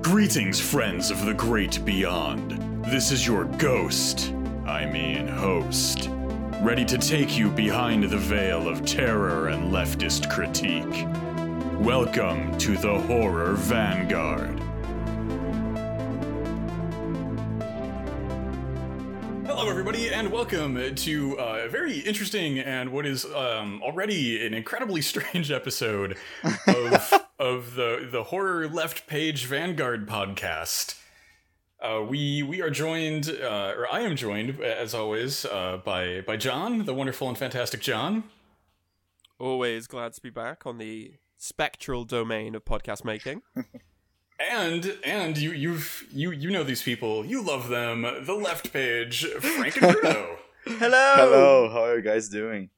Greetings, friends of the great beyond. This is your ghost, I mean host, ready to take you behind the veil of terror and leftist critique. Welcome to the Horror Vanguard. And welcome to a very interesting and what is um, already an incredibly strange episode of of the the horror left page Vanguard podcast. Uh, we we are joined, uh, or I am joined, as always, uh, by by John, the wonderful and fantastic John. Always glad to be back on the spectral domain of podcast making. And and you you've you you know these people, you love them. The left page, Frank and Bruno. Hello. Hello, how are you guys doing?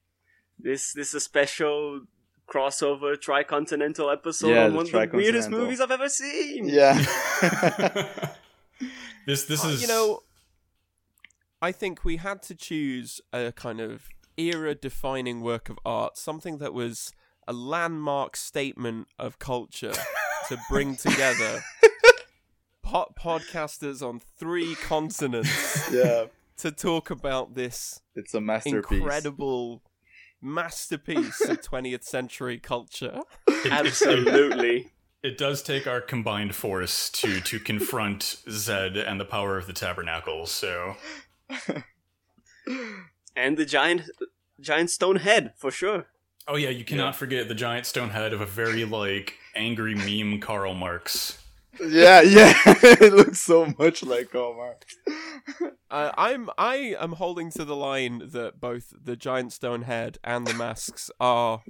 This this is a special crossover tricontinental episode Yeah, on one of the weirdest movies I've ever seen. Yeah. this this Uh, is you know, I think we had to choose a kind of era-defining work of art, something that was a landmark statement of culture to bring together po- podcasters on three continents yeah. to talk about this It's a masterpiece. incredible masterpiece of 20th century culture. it, it- Absolutely. it does take our combined force to to confront Zed and the power of the tabernacle. So and the giant giant stone head for sure. Oh yeah, you cannot forget the giant stone head of a very like angry meme Karl Marx. Yeah, yeah. it looks so much like Karl Marx. Uh, I'm I am holding to the line that both the giant stone head and the masks are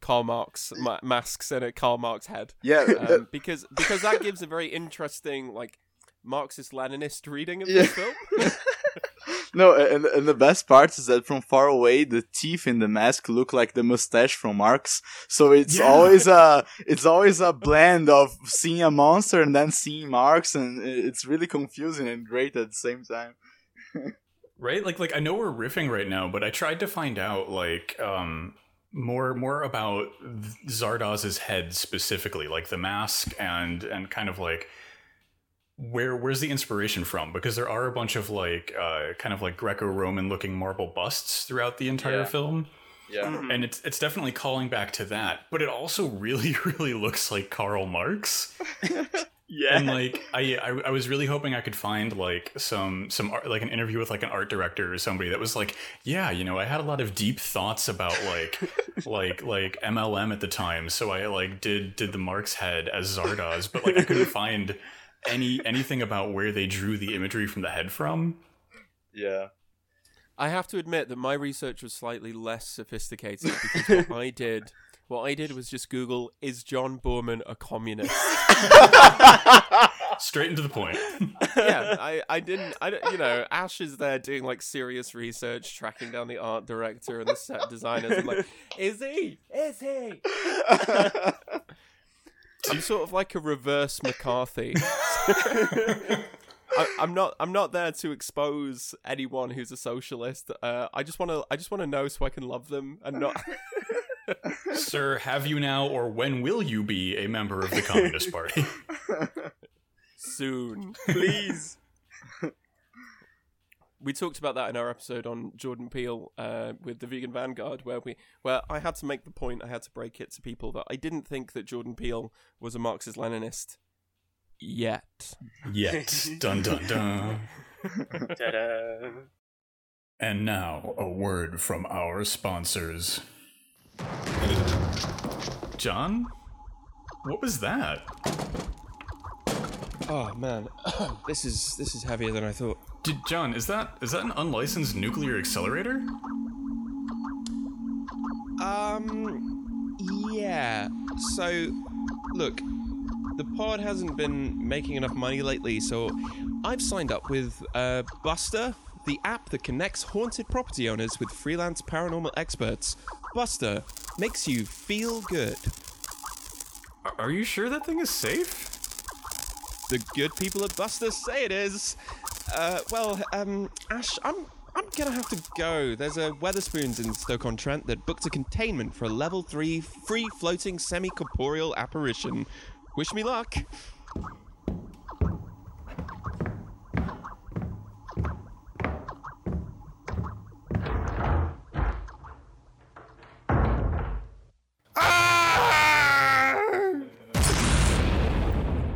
Karl Marx ma- masks and a Karl Marx head, Yeah. um, because because that gives a very interesting like Marxist Leninist reading of Yeah. this film. no, and, and the best part is that from far away, the teeth in the mask look like the mustache from Marx. So it's Yeah. always a it's always a blend of seeing a monster and then seeing Marx, and it's really confusing and great at the same time. right like like i know we're riffing right now but i tried to find out like um more more about zardoz's head specifically like the mask and and kind of like where where's the inspiration from because there are a bunch of like uh kind of like greco-roman looking marble busts throughout the entire Yeah. film Yeah. Mhm. and it's it's definitely calling back to that but it also really really looks like karl marx Yeah. and like I, I i was really hoping i could find like some some art, like an interview with like an art director or somebody that was like yeah you know i had a lot of deep thoughts about like like like mlm at the time so i like did did the marx head as zardoz but like i couldn't find any anything about where they drew the imagery from the head from Yeah. I have to admit that my research was slightly less sophisticated because what I did what I did was just Google is John Boorman a communist? straight into the point yeah, I, I didn't, I you know, Ash is there doing like serious research, tracking down the art director and the set designers. I'm like, is he? Is he? I'm sort of like a reverse McCarthy. I, I'm not. I'm not there to expose anyone who's a socialist. Uh, I just want to. I just want to know so I can love them and not. sir have you now or when will you be a member of the communist party soon. Please. we talked about that in our episode on Jordan Peele uh, with the Vegan Vanguard, where we where I had to make the point, I had to break it to people that I didn't think that Jordan Peele was a Marxist Leninist yet. yet dun dun dun Ta-da. And now, a word from our sponsors. John? What was that? Oh man, this is this is heavier than I thought. Did, John, is that is that an unlicensed nuclear accelerator? Um, yeah. So, look, the pod hasn't been making enough money lately, so I've signed up with uh, Buster, the app that connects haunted property owners with freelance paranormal experts. Buster makes you feel good. Are, you sure that thing is safe? The good people at Buster say it is. Uh, well, um, Ash, I'm I'm gonna have to go. There's a Wetherspoons in Stoke-on-Trent that booked a containment for a level three free floating semi-corporeal apparition. Wish me luck.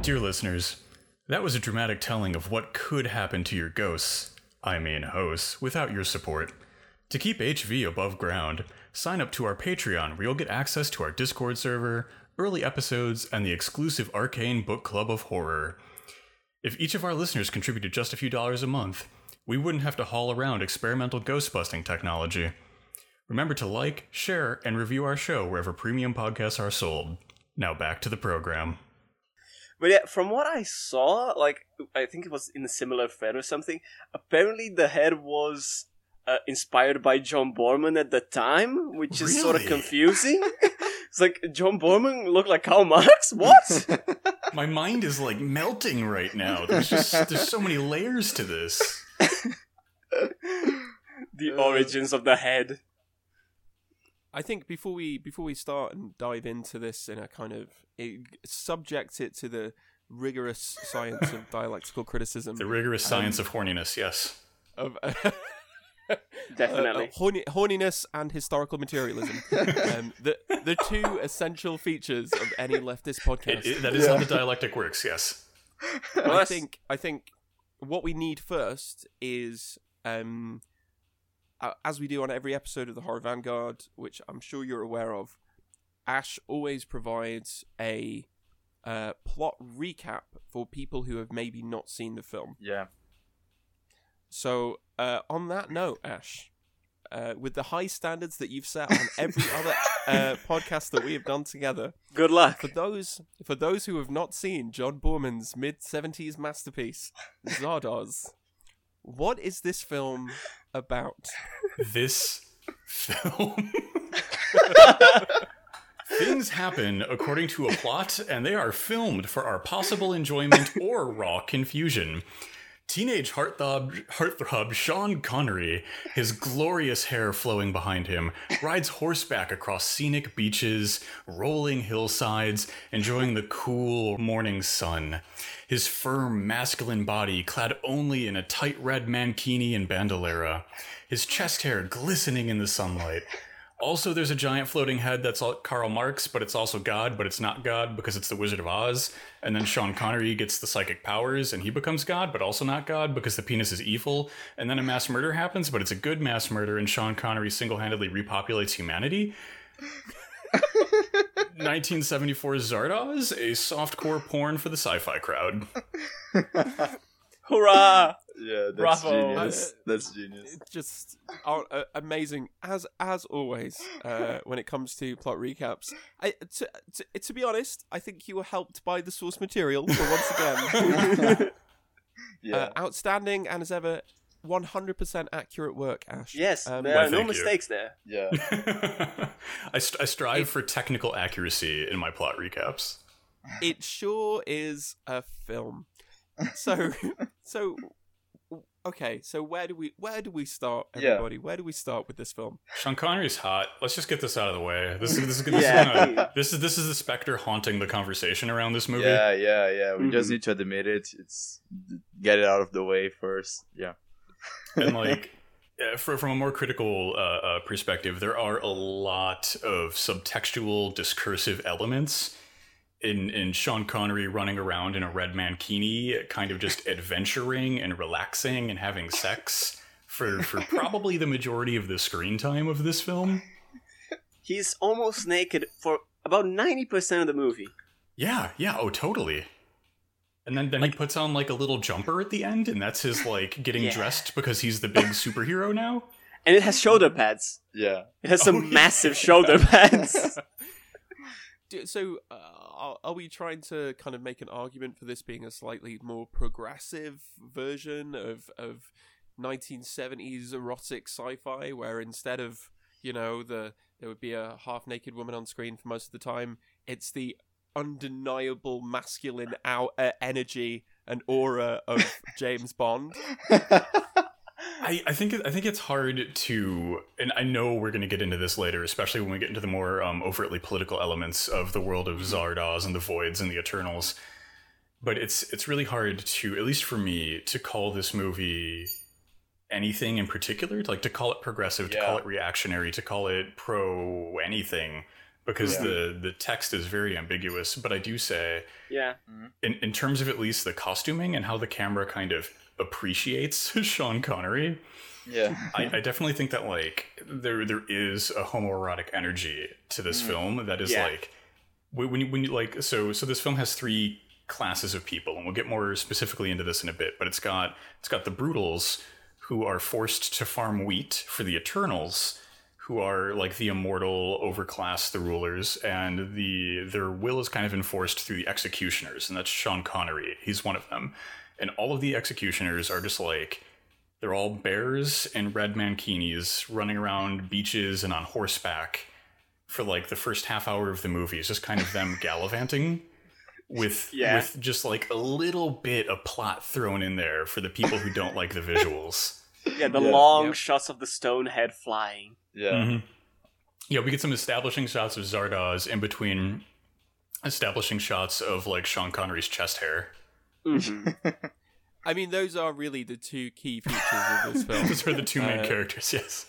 Dear listeners, that was a dramatic telling of what could happen to your ghosts, I mean hosts, without your support. To keep HV above ground, sign up to our Patreon where you'll get access to our Discord server, early episodes, and the exclusive Arcane Book Club of Horror. If each of our listeners contributed just a few dollars a month, we wouldn't have to haul around experimental ghost busting technology. Remember to like, share, and review our show wherever premium podcasts are sold. Now back to the program. But yeah, from what I saw, like I think it was in a similar thread or something. Apparently, the head was uh, inspired by John Boorman at the time, which is sort of confusing. it's like John Boorman looked like Karl Marx. What? My mind is like melting right now. There's just there's so many layers to this. the Uh. origins of the head. I think before we before we start and dive into this in a kind of it, subject it to the rigorous science of dialectical criticism The rigorous science of horniness, yes. of Definitely. uh, horny, horniness and historical materialism. um, the the two essential features of any leftist podcast. It, it- that is how the dialectic works, yes. Well, I think I think what we need first is um uh, as we do on every episode of the Horror Vanguard, which I'm sure you're aware of, Ash always provides a uh, plot recap for people who have maybe not seen the film. yeah. So, uh, on that note, Ash, uh, with the high standards that you've set on every other uh, podcast that we have done together, Good luck. for those for those who have not seen John Boorman's mid seventies masterpiece, Zardoz, what is this film about? This film. Things happen according to a plot, and they are filmed for our possible enjoyment or raw confusion. Teenage heartthrob, heartthrob Sean Connery, his glorious hair flowing behind him, rides horseback across scenic beaches, rolling hillsides, enjoying the cool morning sun. His firm, masculine body clad only in a tight red mankini and bandolera, his chest hair glistening in the sunlight. Also, there's a giant floating head that's all Karl Marx, but it's also God, but it's not God because it's the Wizard of Oz. And then Sean Connery gets the psychic powers and he becomes God, but also not God because the penis is evil. And then a mass murder happens, but it's a good mass murder, and Sean Connery single handedly repopulates humanity. 1974 Zardoz, a softcore porn for the sci fi crowd. Hurrah! Yeah, that's Bravo. genius. That's genius. It's just uh, uh, amazing as as always uh, when it comes to plot recaps. I, to, to, to be honest, I think you were helped by the source material for once again. Yeah. uh, outstanding and as ever, 100% accurate work, Ash. Yes, Um, there are no thank you. mistakes there. yeah. I, st- I strive for technical accuracy in my plot recaps. it sure is a film. So, so okay. So where do we where do we start, Yeah. everybody? Where do we start with this film? Sean Connery's hot. Let's just get this out of the way. This is this is this, Yeah. is, gonna, this is this is the specter haunting the conversation around this movie. Yeah, yeah, yeah. We just Mhm. need to admit it. It's get it out of the way first. Yeah. and like uh, for, from a more critical uh, uh, perspective there are a lot of subtextual discursive elements in in Sean Connery running around in a red mankini kind of just adventuring and relaxing and having sex for for probably the majority of the screen time of this film He's almost naked for about 90% of the movie. yeah yeah oh totally and then, then he puts on like a little jumper at the end and that's his like getting Yeah. dressed because he's the big superhero now And it has shoulder pads. Yeah. It has some Oh, yeah. massive shoulder pads. Do- So, uh, are, are we trying to kind of make an argument for this being a slightly more progressive version of of 1970s erotic sci-fi, where instead of you know the there would be a half naked woman on screen for most of the time, it's the undeniable masculine out uh, energy and aura of James Bond. I I, think I think it's hard to, and I know we're going to get into this later, especially when we get into the more um, overtly political elements of the world of Zardoz and the Voids and the Eternals. But it's it's really hard to, at least for me, to call this movie anything in particular. Like to call it progressive, to call it reactionary, to call it pro anything, because Yeah. the the text is very ambiguous. But I do say Yeah. in, in terms of at least the costuming and how the camera kind of appreciates Sean Connery, Yeah. I, I definitely think that like there there is a homoerotic energy to this mm. film that is Yeah. like when when you, when you like so so this film has three classes of people and we'll get more specifically into this in a bit but it's got it's got the brutals who are forced to farm wheat for the eternals who are like the immortal overclass the rulers and the their will is kind of enforced through the executioners and that's Sean Connery he's one of them and all of the executioners are just like they're all bears and red mankinis running around beaches and on horseback for like the first half hour of the movie. It's just kind of them gallivanting with Yeah. with just like a little bit of plot thrown in there for the people who don't like the visuals. Yeah, the Yeah. long Yep. shots of the stone head flying. Yeah. Mhm. Yeah, we get some establishing shots of Zardoz in between establishing shots of like Sean Connery's chest hair. Mhm. I mean, those are really the two key features of this film. Those are the two main Uh, characters, yes.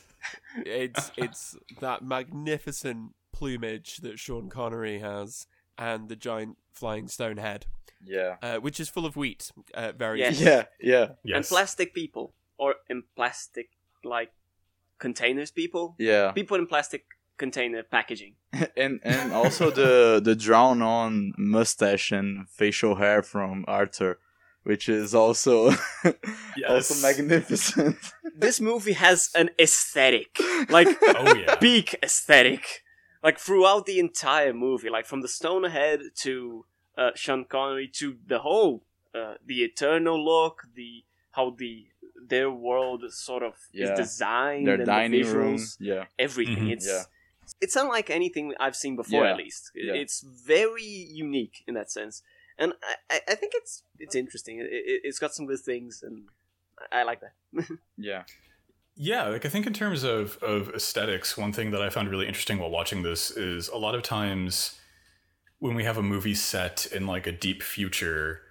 it's it's that magnificent plumage that Sean Connery has, and the giant flying stone head, Yeah. uh, which is full of wheat. Uh, very Yes. Yeah. Yeah. And plastic people. Or in plastic, like, containers people. Yeah. People in plastic container packaging. and and also the the drawn on mustache and facial hair from Arthur, which is also also magnificent. This movie has an aesthetic. Like, Oh yeah. peak aesthetic. Like throughout the entire movie, like from the Stonehead to uh, Sean Connery to the whole, uh, the eternal look, the how the their world sort of Yeah. is designed, Their and dining the room. Yeah. everything. Mhm. It's Yeah. It's unlike anything I've seen before, Yeah. at least. Yeah. It's very unique in that sense, and I, I- I think it's it's interesting. It, it, it's got some good things, and I I like that. Yeah. Yeah, like I think in terms of of aesthetics, one thing that I found really interesting while watching this is a lot of times when we have a movie set in like a deep future,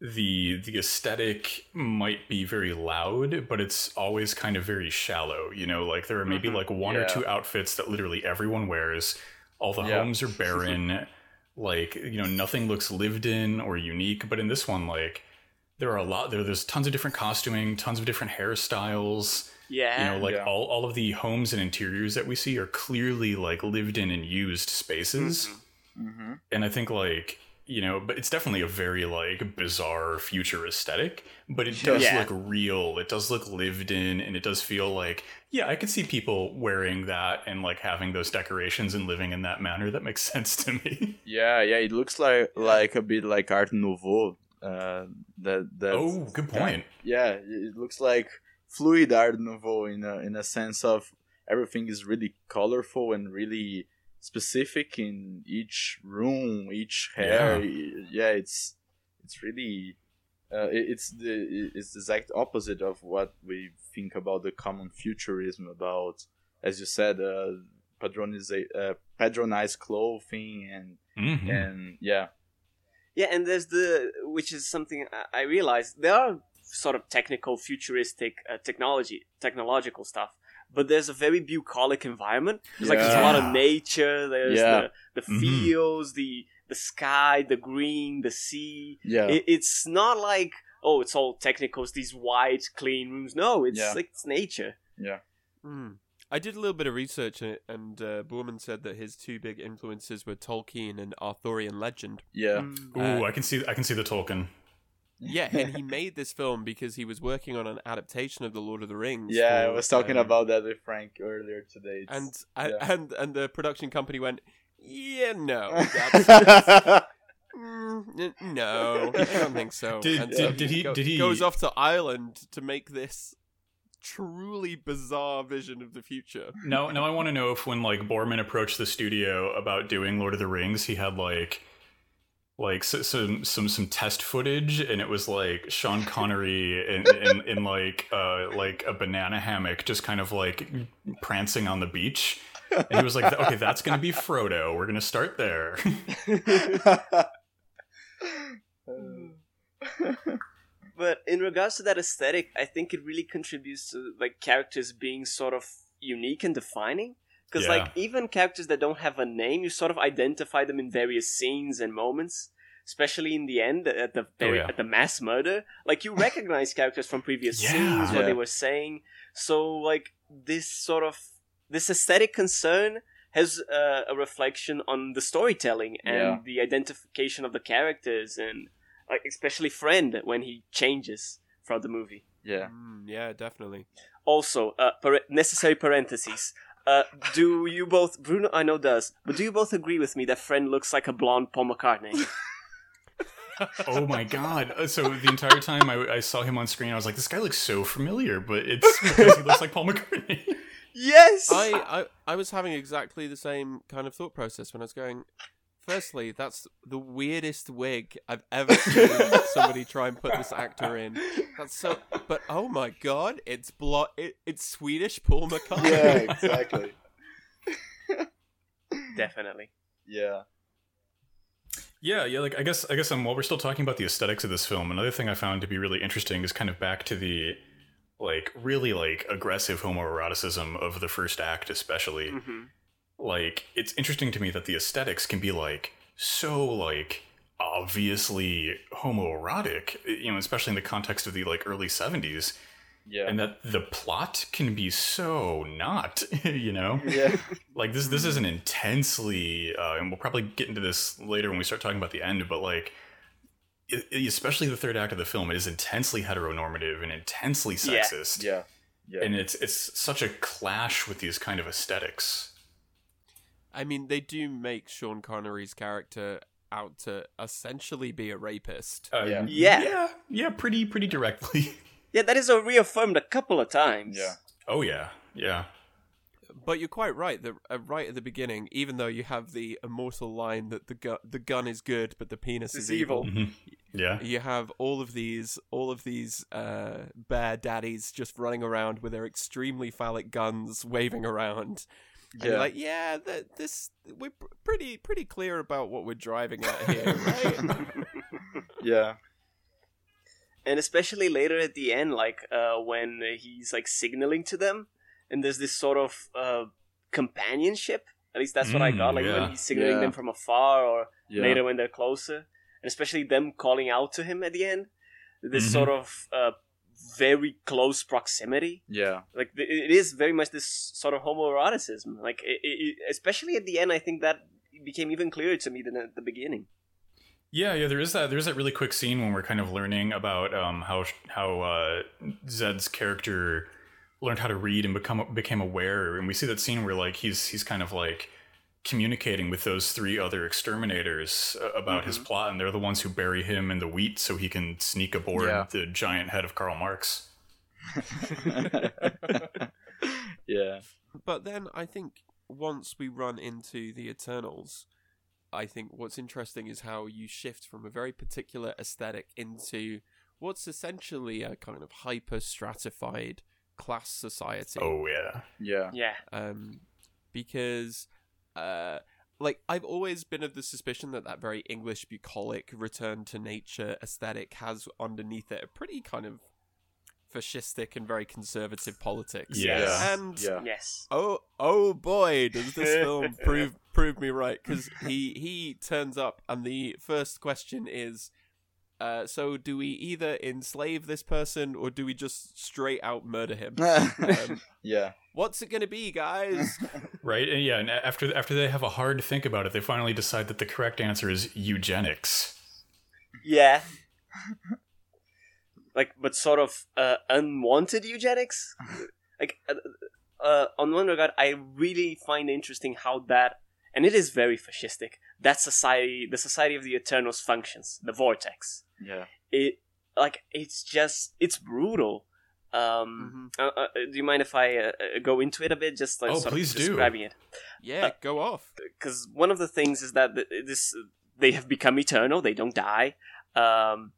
the the aesthetic might be very loud, but it's always kind of very shallow. You know, like there are maybe Mhm. like one or two outfits that literally everyone wears. All the Yeah. homes are barren. like you know, nothing looks lived in or unique. But in this one, like there are a lot there. There's tons of different costuming, tons of different hairstyles Yeah, you know like Yeah. all, all of the homes and interiors that we see are clearly like lived in and used spaces Mhm. Mm-hmm. and i think like you know but it's definitely a very like bizarre future aesthetic but it does Yeah. look real it does look lived in and it does feel like yeah i could see people wearing that and like having those decorations and living in that manner that makes sense to me Yeah. Yeah. It looks like like a bit like Art Nouveau. Uh, that that. oh good point Yeah. It looks like fluid Art Nouveau in a in a sense of everything is really colorful and really specific in each room, each hair. Yeah, yeah it's it's really uh, it's the it's the exact opposite of what we think about the common futurism about, as you said, uh, patronize uh, patronized clothing and Mhm. and yeah Yeah, and there's the which is something I- I realized there are sort of technical, futuristic uh, technology, technological stuff, but there's a very bucolic environment. There's like there's a lot of nature. There's Yeah. the the Mhm. fields, the the sky, the green, the sea. yeah It, it's not like oh, it's all technical. It's these white, clean rooms. No, it's Yeah. like it's nature. yeah Hmm. I did a little bit of research on it, and uh, Boorman said that his two big influences were Tolkien and Arthurian legend. yeah Mm. Ooh, Uh, I can see I can see the Tolkien. Yeah, and he made this film because he was working on an adaptation of The Lord of the Rings. yeah I was talking uh, about that with Frank earlier today It's- and and, yeah. and and the production company went, yeah, no, mm, no, I don't think so. Did- And did- did he- did he- goes off to Ireland to make this truly bizarre vision of the future? Now, now I want to know if when like Boorman approached the studio about doing Lord of the Rings, he had like like so, some some some test footage, and it was like Sean Connery in, in, in like uh like a banana hammock, just kind of like prancing on the beach. And he was like, "Okay, that's gonna be Frodo. We're gonna start there." but in regards to that aesthetic, I think it really contributes to like characters being sort of unique and defining. Because Yeah. like even characters that don't have a name, you sort of identify them in various scenes and moments. Especially in the end, at the very, Oh, yeah. at the mass murder, like you recognize characters from previous Yeah. scenes, what Yeah. they were saying. So like this sort of this aesthetic concern has uh, a reflection on the storytelling and Yeah. the identification of the characters and like especially friend when he changes throughout the movie yeah. Mm, yeah, definitely. also uh, par- necessary parentheses uh, do you both bruno i know does but do you both agree with me that friend looks like a blonde paul mccartney oh my god! Uh, So the entire time I, I saw him on screen, I was like, "This guy looks so familiar," but it's because he looks like Paul McCartney. yes I, I I was having exactly the same kind of thought process when I was going. Firstly, that's the weirdest wig I've ever seen somebody try and put this actor in. That's so. But oh my god, it's blo- it, It's Swedish Paul McCartney. Yeah, exactly. definitely Yeah. Yeah, yeah. Like I guess I guess um, while we're still talking about the aesthetics of this film, another thing I found to be really interesting is kind of back to the like really like aggressive homoeroticism of the first act, especially. hmm Like it's interesting to me that the aesthetics can be like so like obviously homoerotic, you know, especially in the context of the like early seventies, Yeah. and that the plot can be so not, you know. yeah. like this this is an intensely uh, and we'll probably get into this later when we start talking about the end but like it, it- especially the third act of the film it is intensely heteronormative and intensely Yeah. sexist Yeah. Yeah. and it's it's such a clash with these kind of aesthetics I mean, they do make Sean Connery's character out to essentially be a rapist. uh, Yeah. Yeah. yeah yeah pretty pretty directly yeah that is reaffirmed a couple of times Yeah. oh yeah yeah But you're quite right. That uh, right at the beginning, even though you have the immortal line that the gu- the gun is good, but the penis It's is evil. evil. Mhm. yeah You have all of these, all of these uh, bear daddies just running around with their extremely phallic guns waving around. And Yeah. you're like, yeah, th- this we're pr- pretty pretty clear about what we're driving at here, right? yeah. and especially later at the end like uh, when he's like signaling to them and there's this sort of uh, companionship at least that's what i got Mm, like yeah. when he's signaling Yeah. them from afar or Yeah. later when they're closer and especially them calling out to him at the end this Mhm. sort of uh, very close proximity Yeah. like it is very much this sort of homoeroticism like it, it, especially at the end i think that became even clearer to me than at the beginning Yeah, yeah, there is that. There's that really quick scene when we're kind of learning about um, how how uh, Zed's character learned how to read and become became aware, and we see that scene where like he's he's kind of like communicating with those three other exterminators uh, about his Mhm. plot, and they're the ones who bury him in the wheat so he can sneak aboard Yeah. the giant head of Karl Marx. yeah. But then I think once we run into the Eternals, I think what's interesting is how you shift from a very particular aesthetic into what's essentially a kind of hyper stratified class society. Oh yeah, Yeah. yeah Um, because, uh, like, I've always been of the suspicion that that very English bucolic return to nature aesthetic has underneath it a pretty kind of fascistic and very conservative politics. Yeah. And Yeah. yes oh oh boy does this film prove prove me right because he he turns up and the first question is uh, so do we either enslave this person or do we just straight out murder him um, yeah. what's it gonna be guys right. And yeah, and after after they have a hard think about it, they finally decide that the correct answer is eugenics. Yeah. like, but sort of uh, unwanted eugenics. like, uh, uh, on one regard, I really find interesting how that, and it is very fascistic. That society, the society of the Eternals, functions. The vortex. Yeah. It like it's just it's brutal. Um, uh, uh, do you mind if I uh, uh, go into it a bit? Just like Oh, sort please of do. describing it yeah go off because one of the things is that this they have become eternal. They don't die. Um,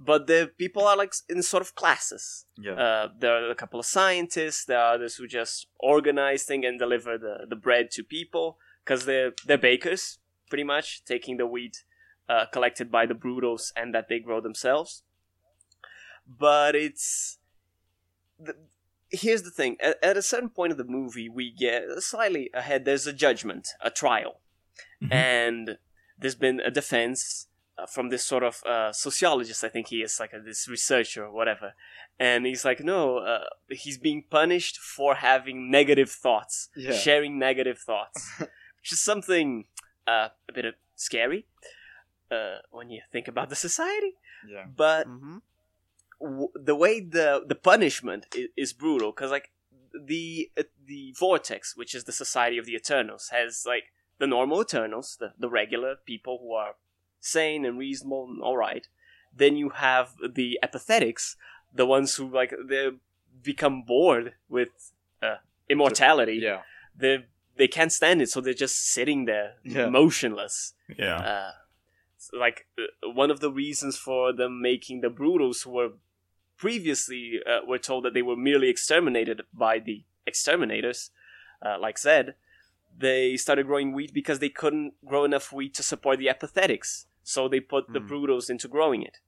but the people are like in sort of classes. Yeah. Uh, there are a couple of scientists. There are others who just organize things and deliver the, the bread to people because they're they're bakers, pretty much taking the wheat uh, collected by the brutals and that they grow themselves. But it's the, here's the thing: at, at a certain point of the movie, we get slightly ahead. There's a judgment, a trial, Mhm. and there's been a defense uh, from this sort of uh, sociologist. I think he is like a, this researcher or whatever, and he's like, no, uh, he's being punished for having negative thoughts, Yeah. sharing negative thoughts, which is something uh, a bit uh, scary uh, when you think about the society. Yeah. But Mm-hmm. w- the way the the punishment is, is brutal because like the uh, the vortex which is the society of the eternals has like the normal eternals the, the regular people who are sane and reasonable and all right then you have the apathetics the ones who like they become bored with uh, immortality Yeah. they they can't stand it so they're just sitting there Yeah. motionless Yeah. uh, s- like uh, one of the reasons for them making the brutals who were previously uh, were told that they were merely exterminated by the exterminators. Uh, like zed they started growing wheat because they couldn't grow enough wheat to support the apathetics so they put the Mm. brutals into growing it.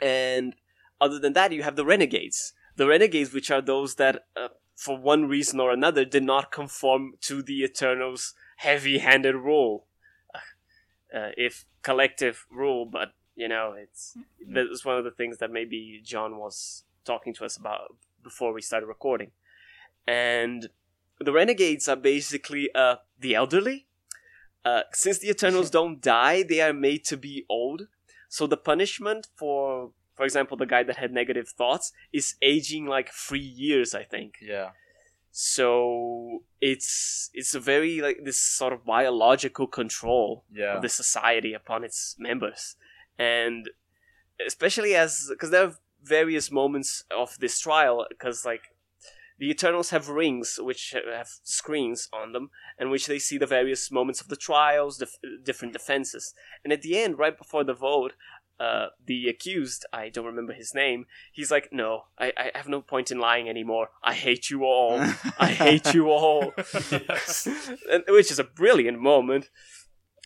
And other than that you have the renegades. The renegades which are those that uh, for one reason or another did not conform to the eternals heavy-handed rule uh, if collective rule, but you know, it's that's one of the things that maybe John was talking to us about before we started recording. And the renegades are basically uh, the elderly. Uh, since the Eternals don't die, they are made to be old. So the punishment for, for example, the guy that had negative thoughts is aging like three years, I think Yeah. So it's it's a very like this sort of biological control Yeah. of the society upon its members and especially as because there are various moments of this trial because like the eternals have rings which have screens on them and which they see the various moments of the trials the different defenses and at the end right before the vote uh, the accused, I don't remember his name, he's like, No, I, I have no point in lying anymore. I hate you all. I hate you all. And, which is a brilliant moment.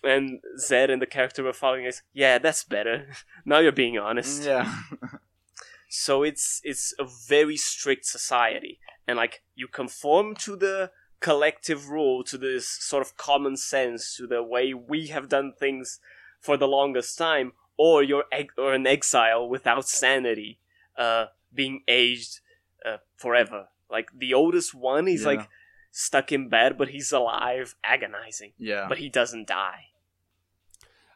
And Zed and the character were following us. Yeah, that's better. now you're being honest. Yeah. So it's it's a very strict society, and like you conform to the collective rule, to this sort of common sense, to the way we have done things for the longest time, or you're eg- or an exile without sanity, uh, being aged uh, forever. Like the oldest one, he's Yeah. like stuck in bed, but he's alive, agonizing, Yeah. but he doesn't die.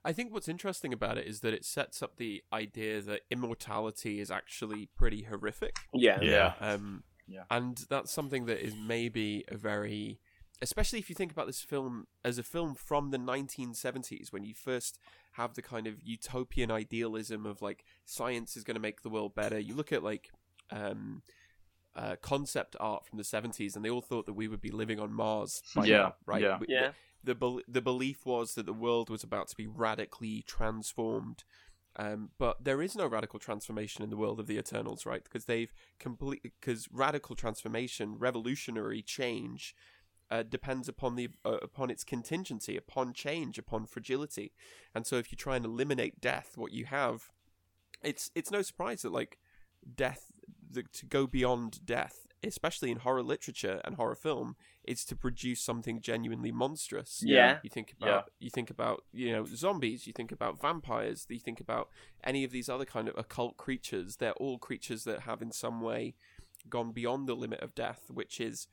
I think what's interesting about it is that it sets up the idea that immortality is actually pretty horrific. Yeah, Yeah. Um, Yeah. And that's something that is maybe a very, especially if you think about this film as a film from the 1970s, when you first have the kind of utopian idealism of like science is going to make the world better. You look at like um, uh, concept art from the 70s, and they all thought that we would be living on Mars by Yeah, now, right? yeah. We- Yeah. The, bel the belief was that the world was about to be radically transformed. Um, but there is no radical transformation in the world of the Eternals, right? Because they've complete because radical transformation, revolutionary change, uh, depends upon the uh, upon its contingency, upon change, upon fragility. And so, if you try and eliminate death, what you have, it's it's no surprise that like death, the, to go beyond death, especially in horror literature and horror film, is to produce something genuinely monstrous. Yeah. You think about you think about you know zombies. You think about vampires. You think about any of these other kind of occult creatures. They're all creatures that have in some way gone beyond the limit of death, which is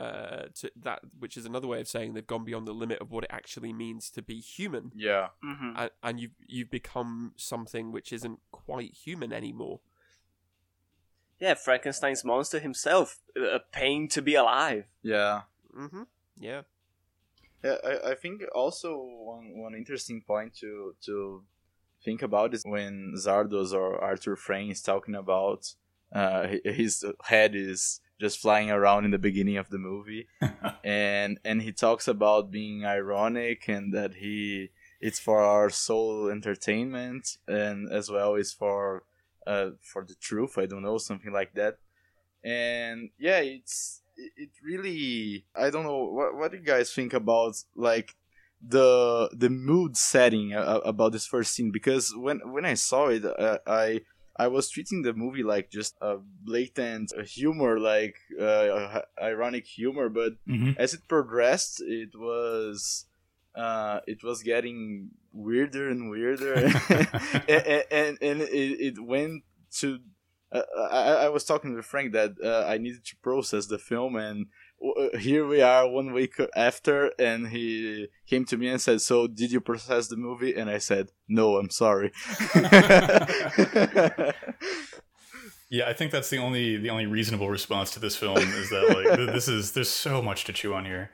uh, to that which is another way of saying they've gone beyond the limit of what it actually means to be human, Yeah. hmm and, and you've you've become something which isn't quite human anymore. yeah. Frankenstein's monster himself, a pain to be alive. Yeah. Mm-hmm. Yeah. Yeah, I, I think also one, one interesting point to to think about is when Zardoz or Arthur Frayne is talking about uh, his head is just flying around in the beginning of the movie, and and he talks about being ironic and that he it's for our soul entertainment and as well as for uh, for the truth i don't know something like that. And yeah it's it it really i don't know what, what do you guys think about like the the mood setting uh, about this first scene? Because when when i saw it uh, i I was treating the movie like just a blatant humor, like uh, ironic humor. But Mhm. as it progressed, it was uh, it was getting weirder and weirder, and and, and it, it went to. Uh, I, I was talking to Frank that uh, I needed to process the film, and Uh, here we are one week after, and he came to me and said, "So did you process the movie?" And I said, "No, I'm sorry." Yeah, I think that's the only the only reasonable response to this film is that like this is there's so much to chew on here.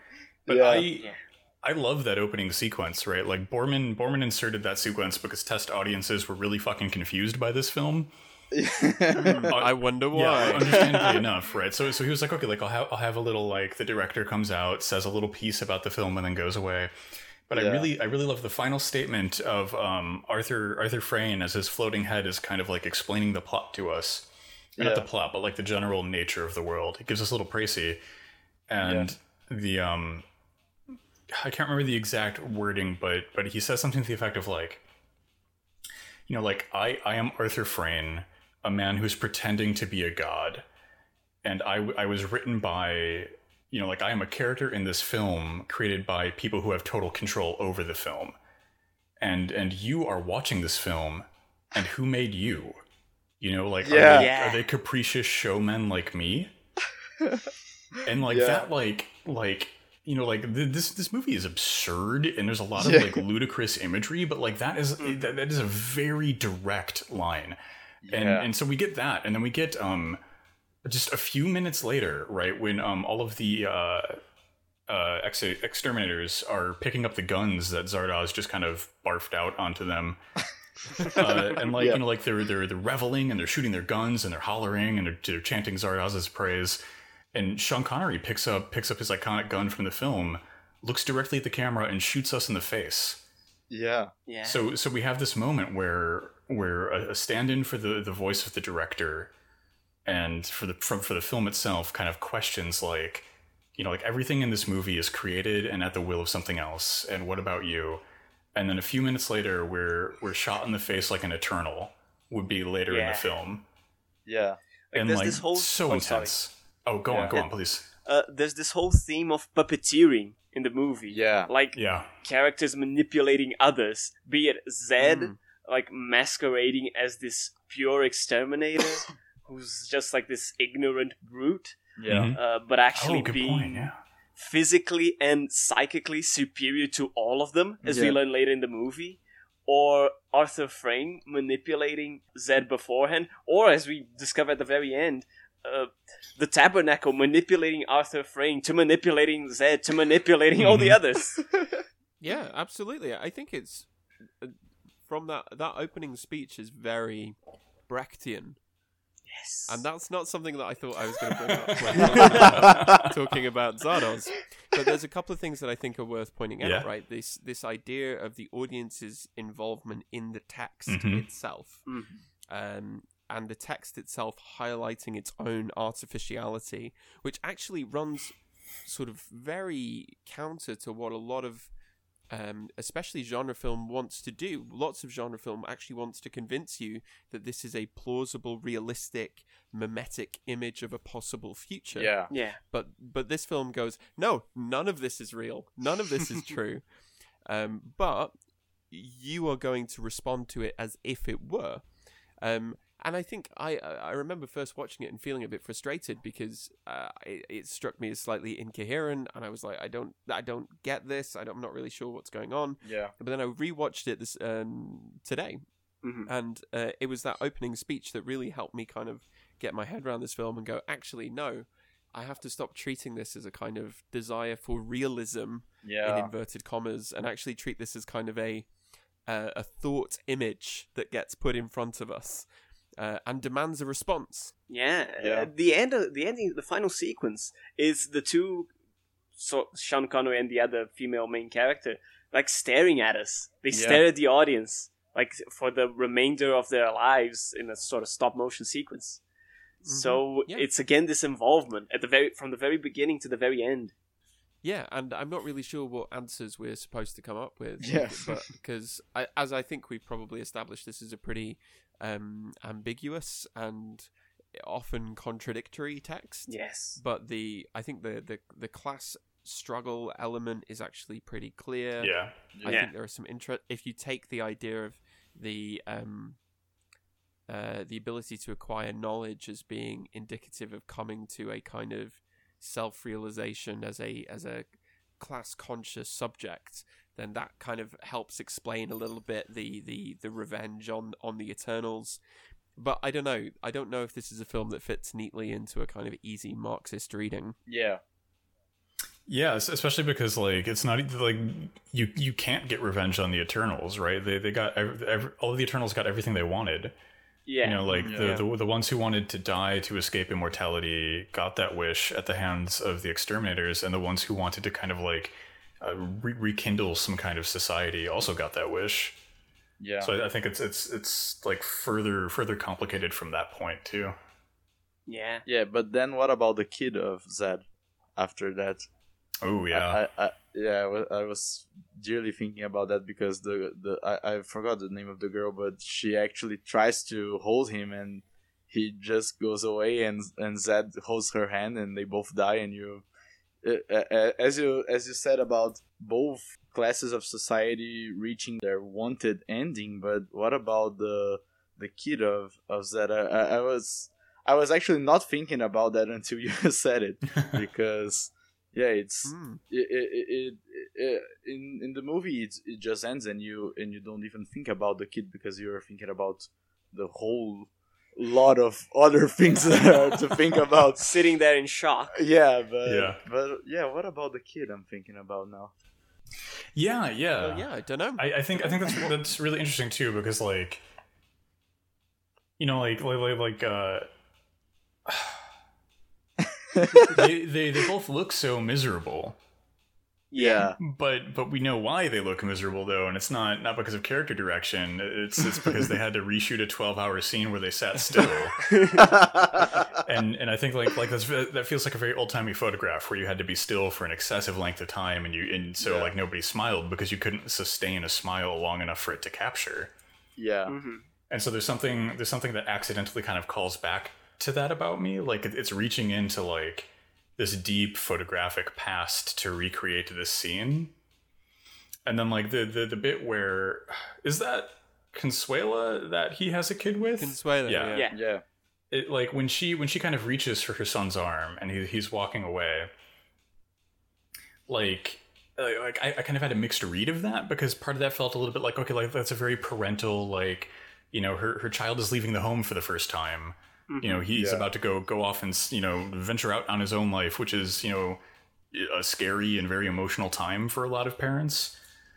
But Yeah. I I love that opening sequence, right? Like Boorman Boorman inserted that sequence because test audiences were really fucking confused by this film. I wonder Yeah, why. understandably enough, right? So so he was like, okay, like I'll have I'll have a little like the director comes out, says a little piece about the film, and then goes away. But I really I really love the final statement of um, Arthur Arthur Frayne as his floating head is kind of like explaining the plot to us. Or Not the plot, but like the general nature of the world. It gives us a little précis. And the um I can't remember the exact wording, but but he says something to the effect of like you know, like I I am Arthur Frayne, a man who's pretending to be a god, and I, I was written by you know like I am a character in this film created by people who have total control over the film, and and you are watching this film, and who made you? You know, like Yeah. are, they, Yeah. are they capricious showmen like me? and like Yeah. that, like like you know, like th- this this movie is absurd, and there's a lot of Yeah. like ludicrous imagery, but like that is mm. that, that is a very direct line, and Yeah. and so we get that, and then we get um just a few minutes later, right when um all of the uh uh ex- exterminators are picking up the guns that Zardoz just kind of barfed out onto them. uh, and like Yeah. you know, like they're they're they're reveling and they're shooting their guns and they're hollering and they're, they're chanting Zardoz's praise. And Sean Connery picks up picks up his iconic gun from the film, looks directly at the camera and shoots us in the face. yeah, Yeah. So so we have this moment where where a, a stand-in for the the voice of the director and for the from for the film itself kind of questions like you know like everything in this movie is created and at the will of something else and what about you? And then a few minutes later we're we're shot in the face like an eternal would be later in the film. Yeah, Like, and like this whole so oh, sorry. intense. Oh go on go on please. Uh, there's this whole theme of puppeteering in the movie. yeah, Like yeah. characters manipulating others, be it Zed, Mm. Like masquerading as this pure exterminator, who's just like this ignorant brute, yeah, Mhm. uh, but oh actually good being point yeah physically and psychically superior to all of them, as we learn later in the movie. Or Arthur Frayne manipulating Zed beforehand, or as we discover at the very end, uh, the Tabernacle manipulating Arthur Frayne to manipulating Zed to manipulating all the Mhm. others. Yeah, absolutely. I think it's from that that opening speech is very Brechtian, Yes. and that's not something that I thought I was going to bring up when talking about, talking about Zardoz. But there's a couple of things that I think are worth pointing out. Yeah. Right, this this idea of the audience's involvement in the text Mhm. itself, Mhm. um, and the text itself highlighting its own artificiality, which actually runs sort of very counter to what a lot of um, especially genre film wants to do. Lots of genre film actually wants to convince you that this is a plausible, realistic, mimetic image of a possible future. yeah, Yeah. But but this film goes, no, none of this is real. None of this is true. Um, but you are going to respond to it as if it were. Um, and I think I I remember first watching it and feeling a bit frustrated because uh, it, it struck me as slightly incoherent, and I was like, I don't I don't get this. I don't, I'm not really sure what's going on. yeah, But then I rewatched it this um, today, Mhm. and uh, it was that opening speech that really helped me kind of get my head around this film and go, actually, no, I have to stop treating this as a kind of desire for realism yeah. in inverted commas, and actually treat this as kind of a uh, a thought image that gets put in front of us uh, and demands a response. Yeah, Yeah. Uh, the end, of, the ending, the final sequence is the two so Sean Connery and the other female main character like staring at us. They Yeah. stare at the audience like for the remainder of their lives in a sort of stop motion sequence. So Yeah. it's again this involvement at the very from the very beginning to the very end. Yeah, and I'm not really sure what answers we're supposed to come up with. Yeah. because as I think we've probably established, this is a pretty um, ambiguous and often contradictory text. Yes. But the I think the the the class struggle element is actually pretty clear. Yeah. I Yeah. think there are some interest. If you take the idea of the um, uh, the ability to acquire knowledge as being indicative of coming to a kind of self realization as a as a class conscious subject, then that kind of helps explain a little bit the the the revenge on on the Eternals. But I don't know. I don't know if this is a film that fits neatly into a kind of easy Marxist reading. Yeah. Yeah, especially because like it's not like you you can't get revenge on the Eternals, right? They they got ev ev all of the Eternals got everything they wanted. Yeah. You know, like Yeah. the, the the ones who wanted to die to escape immortality got that wish at the hands of the exterminators, and the ones who wanted to kind of like uh, re- rekindle some kind of society also got that wish. Yeah. So I, I think it's it's it's like further further complicated from that point too. yeah. yeah, but then what about the kid of Zed after that? Oh yeah, I, I, yeah, I wa- I was dearly thinking about that because the the I, I forgot the name of the girl, but she actually tries to hold him and he just goes away and and Zed holds her hand and they both die and you as you as you said about both classes of society reaching their wanted ending, but what about the the kid of of Zed? I, I, was I was actually not thinking about that until you said it because yeah, it's Hmm. it, it, it, it, in in the movie it, it just ends and you and you don't even think about the kid because you're thinking about the whole lot of other things to think about Sitting there in shock. yeah but Yeah. but yeah what about the kid i'm thinking about now yeah, yeah. Well, yeah, I don't know. I, I think I think that's that's really interesting too because like you know like like like, like uh they, they they both look so miserable yeah. But but we know why they look miserable though and it's not not because of character direction. It's it's because they had to reshoot a 12 hour scene where they sat still. And and I think like like that's, that feels like a very old timey photograph where you had to be still for an excessive length of time and you and so Yeah. like nobody smiled because you couldn't sustain a smile long enough for it to capture. Yeah. Hmm and so there's something there's something that accidentally kind of calls back to that about me. Like it, it's reaching into like this deep photographic past to recreate this scene and then like the the, the bit where is that consuela that he has a kid with Consuela, Yeah. yeah. Yeah. yeah it, like when she when she kind of reaches for her son's arm and he, he's walking away like like I, I kind of had a mixed read of that because part of that felt a little bit like okay like that's a very parental like you know her her child is leaving the home for the first time you know mm-hmm. he's Yeah. about to go go off and you know venture out on his own life which is you know a scary and very emotional time for a lot of parents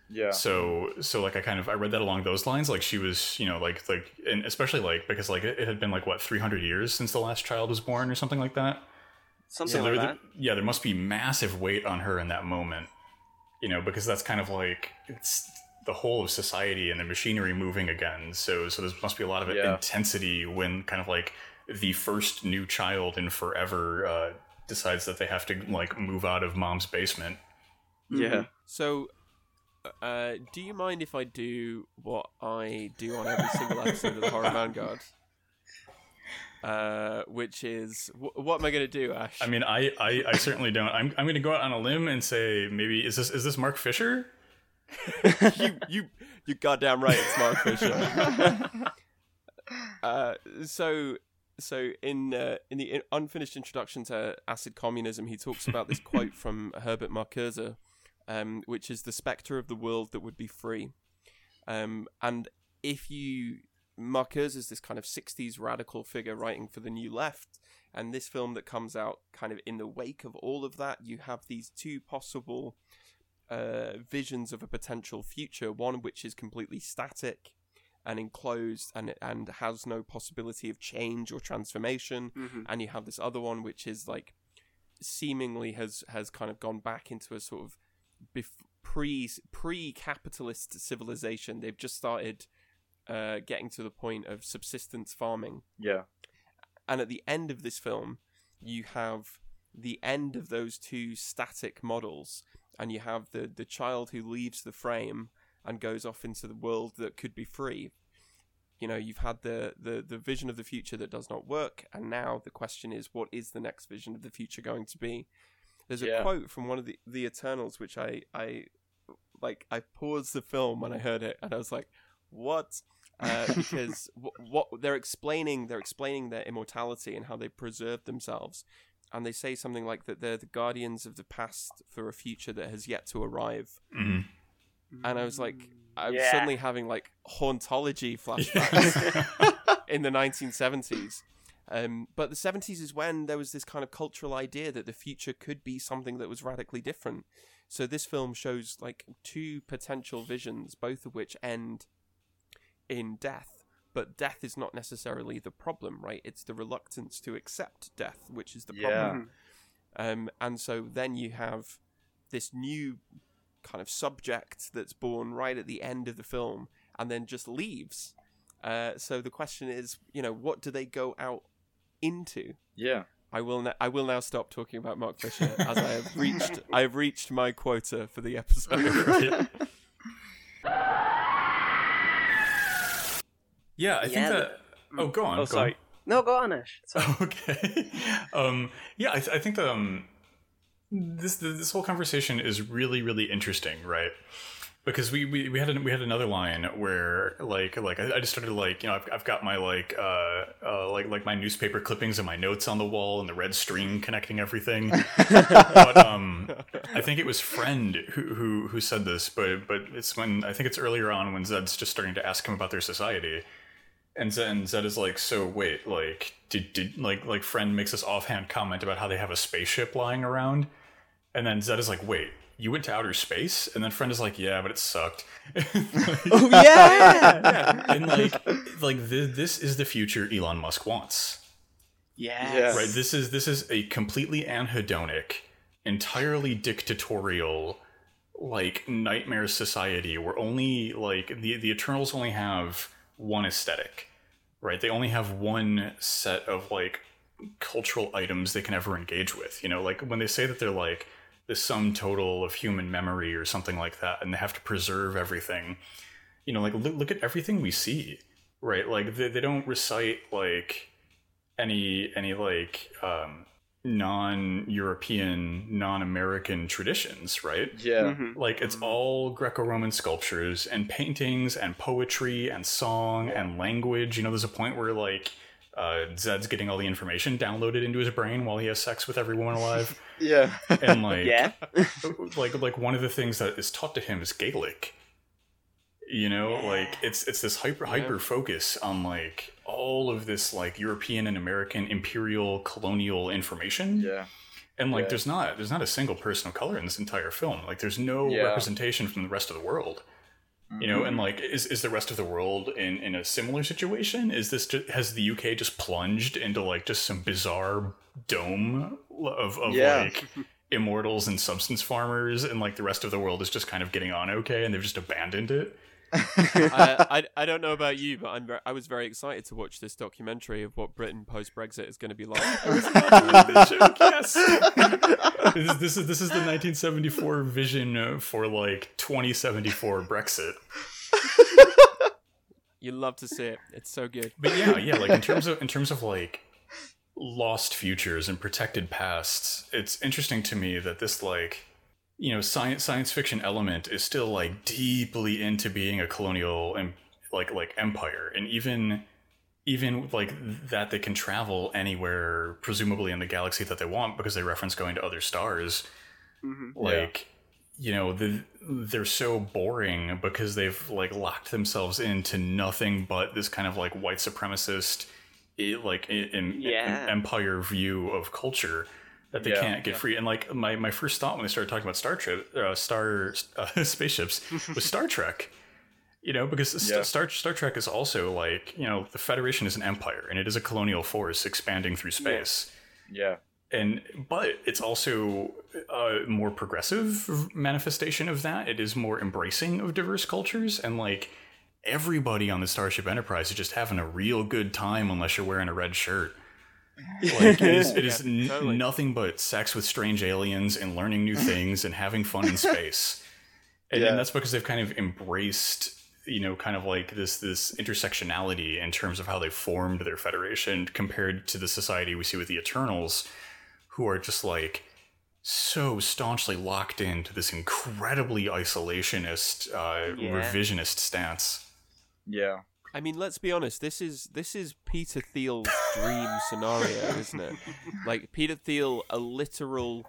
yeah so so like i kind of i read that along those lines like she was you know like like and especially like because like it, it had been like what 300 years since the last child was born or something like that Something so like there, that. yeah there must be massive weight on her in that moment you know because that's kind of like it's the whole of society and the machinery moving again so so there must be a lot of Yeah. intensity when kind of like the first new child in forever uh decides that they have to like move out of mom's basement yeah So, uh, do you mind if I do what I do on every single episode of the Horror Vanguard? Uh, which is wh- what am I going to do, Ash? I mean, I, I, I certainly don't. I'm, I'm going to go out on a limb and say maybe is this is this Mark Fisher? you you you goddamn right, it's Mark Fisher. uh, so so in uh, in the unfinished introduction to acid communism, he talks about this quote from Herbert Marcuse, um, which is the specter of the world that would be free. Um, and if you Marcuse is this kind of '60s radical figure writing for the New Left, and this film that comes out kind of in the wake of all of that, you have these two possible uh, visions of a potential future. One which is completely static and enclosed and and has no possibility of change or transformation, Mhm. and you have this other one which is like seemingly has has kind of gone back into a sort of bef- pre pre capitalist civilization. They've just started uh, getting to the point of subsistence farming, Yeah. and at the end of this film, you have the end of those two static models, and you have the the child who leaves the frame and goes off into the world that could be free. You know, you've had the, the, the vision of the future that does not work, and now the question is, what is the next vision of the future going to be? There's a Yeah. quote from one of the, the Eternals, which I, I like. I paused the film when I heard it, and I was like, "What?" Uh, because what, what they're explaining, they're explaining their immortality and how they preserve themselves, and they say something like that they're the guardians of the past for a future that has yet to arrive. Mhm. And I was like, I was Yeah. suddenly having like hauntology flashbacks in the 1970s. Um, but the 70s is when there was this kind of cultural idea that the future could be something that was radically different. So this film shows like two potential visions, both of which end in death. But death is not necessarily the problem, right? It's the reluctance to accept death, which is the Yeah. problem. Um, and so then you have this new kind of subject that's born right at the end of the film and then just leaves. Uh, so the question is, you know, what do they go out into? Yeah. I will. Na- I will now stop talking about Mark Fisher as I have reached. I have reached my quota for the episode. Yeah, I think Yeah, that. Oh, go on. Oh, go sorry. No, go on, Ash. Sorry. Okay. um, yeah, I, th- I think that um, this this whole conversation is really really interesting, right? Because we, we, we had an, we had another line where like like I, I just started like you know I've, I've got my like uh, uh like like my newspaper clippings and my notes on the wall and the red string connecting everything. but um, I think it was friend who, who who said this, but but it's when I think it's earlier on when Zed's just starting to ask him about their society, and Zed, and Zed is like, so wait, like did did like like friend makes this offhand comment about how they have a spaceship lying around, and then Zed is like, wait. You went to outer space, and then friend is like, "Yeah, but it sucked." oh yeah. and like, like this, this is the future Elon Musk wants. Yes. Yeah. Right. This is this is a completely anhedonic, entirely dictatorial, like nightmare society where only like the the Eternals only have one aesthetic, right? They only have one set of like cultural items they can ever engage with. You know, like when they say that they're like the sum total of human memory or something like that, and they have to preserve everything. You know, like look, look at everything we see, right? Like they, they don't recite like any any like um, non-European, non-American traditions, right? Yeah. Mhm. Like it's all Greco-Roman sculptures and paintings and poetry and song and language. You know, there's a point where like uh, Zed's getting all the information downloaded into his brain while he has sex with every woman alive, Yeah. and like Yeah. like like one of the things that is taught to him is Gaelic. You know, like it's it's this hyper hyper focus on like all of this like European and American imperial colonial information. yeah. And like Yeah. there's not there's not a single person of color in this entire film. Like there's no Yeah. representation from the rest of the world. Mm-hmm. You know, and like is is the rest of the world in in a similar situation? Is this just, has the UK just plunged into like just some bizarre dome of of Yeah. like immortals and substance farmers and like the rest of the world is just kind of getting on okay and they've just abandoned it? I, I, I don't know about you, but I'm ver- I was very excited to watch this documentary of what Britain post Brexit is going to be like. yes. this, is, this is this is the 1974 vision uh, for like 2074 Brexit. You love to see it. It's so good. But yeah, yeah, like in terms of in terms of like lost futures and protected pasts, it's interesting to me that this like you know science science fiction element is still like deeply into being a colonial and like like empire and even even like that they can travel anywhere presumably in the galaxy that they want because they reference going to other stars Mhm. like you know the, they're so boring because they've like locked themselves into nothing but this kind of like white supremacist like i- in, Yeah. empire view of culture that they Yeah. can't get free and like my, my first thought when they started talking about star trek uh, star uh, spaceships was star trek you know because Yeah. star star trek is also like you know the federation is an empire and it is a colonial force expanding through space Yeah. and but it's also a more progressive manifestation of that. It is more embracing of diverse cultures and like everybody on the Starship Enterprise is just having a real good time unless you're wearing a red shirt. Like, it is, it is Yeah, n- totally. nothing but sex with strange aliens and learning new things and having fun in space. And, Yeah. and that's because they've kind of embraced, you know, kind of like this this intersectionality in terms of how they formed their federation compared to the society we see with the Eternals, who are just like so staunchly locked into this incredibly isolationist, uh, Yeah. revisionist stance. Yeah. I mean, let's be honest. This is this is Peter Thiel's dream scenario, isn't it? Like Peter Thiel, a literal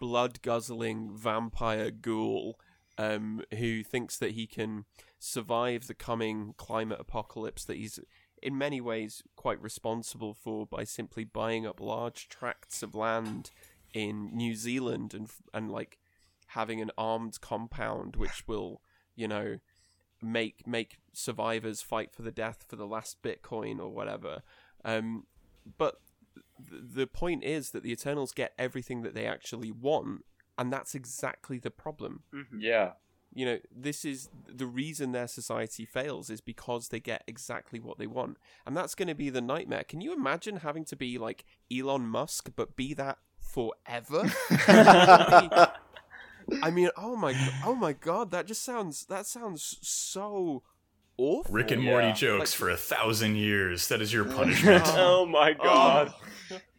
blood guzzling vampire ghoul, um, who thinks that he can survive the coming climate apocalypse that he's in many ways quite responsible for by simply buying up large tracts of land in New Zealand and and like having an armed compound which will, you know, make make survivors fight for the death for the last bitcoin or whatever. Um but th- the point is that the eternals get everything that they actually want and that's exactly the problem. Mhm. Yeah. you know this is the reason their society fails is because they get exactly what they want. And that's going to be the nightmare. Can you imagine having to be like elon musk but be that forever i mean oh my oh my god that just sounds that sounds so awful Rick and Morty Yeah. jokes Like- for a thousand years. That is your punishment. Oh my god.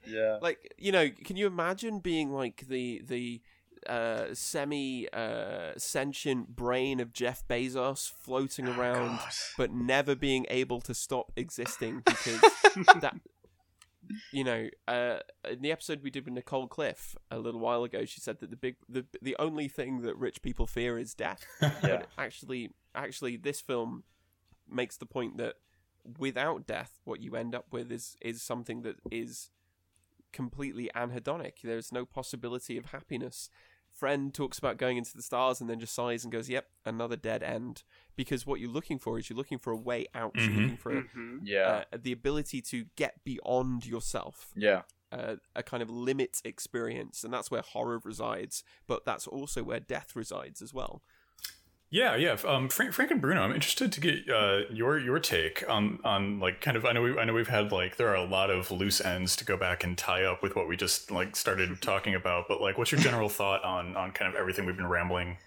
Yeah. like you know can you imagine being like the the uh, semi uh, sentient brain of Jeff Bezos floating around but never being able to stop existing because that you know uh, in the episode we did with Nicole Cliff a little while ago she said that the big the, the only thing that rich people fear is death. Yeah. but actually actually this film makes the point that without death what you end up with is is something that is completely anhedonic. There's no possibility of happiness friend talks about going into the stars and then just sighs and goes yep another dead end because what you're looking for is you're looking for a way out Mhm. you're looking for Mhm. Yeah. uh, the ability to get beyond yourself Yeah. uh, a kind of limit experience and that's where horror resides but that's also where death resides as well Yeah, yeah. Um, Frank, Frank and Bruno, I'm interested to get uh, your your take on on like kind of. I know we I know we've had like there are a lot of loose ends to go back and tie up with what we just like started talking about. But like, what's your general thought on on kind of everything we've been rambling?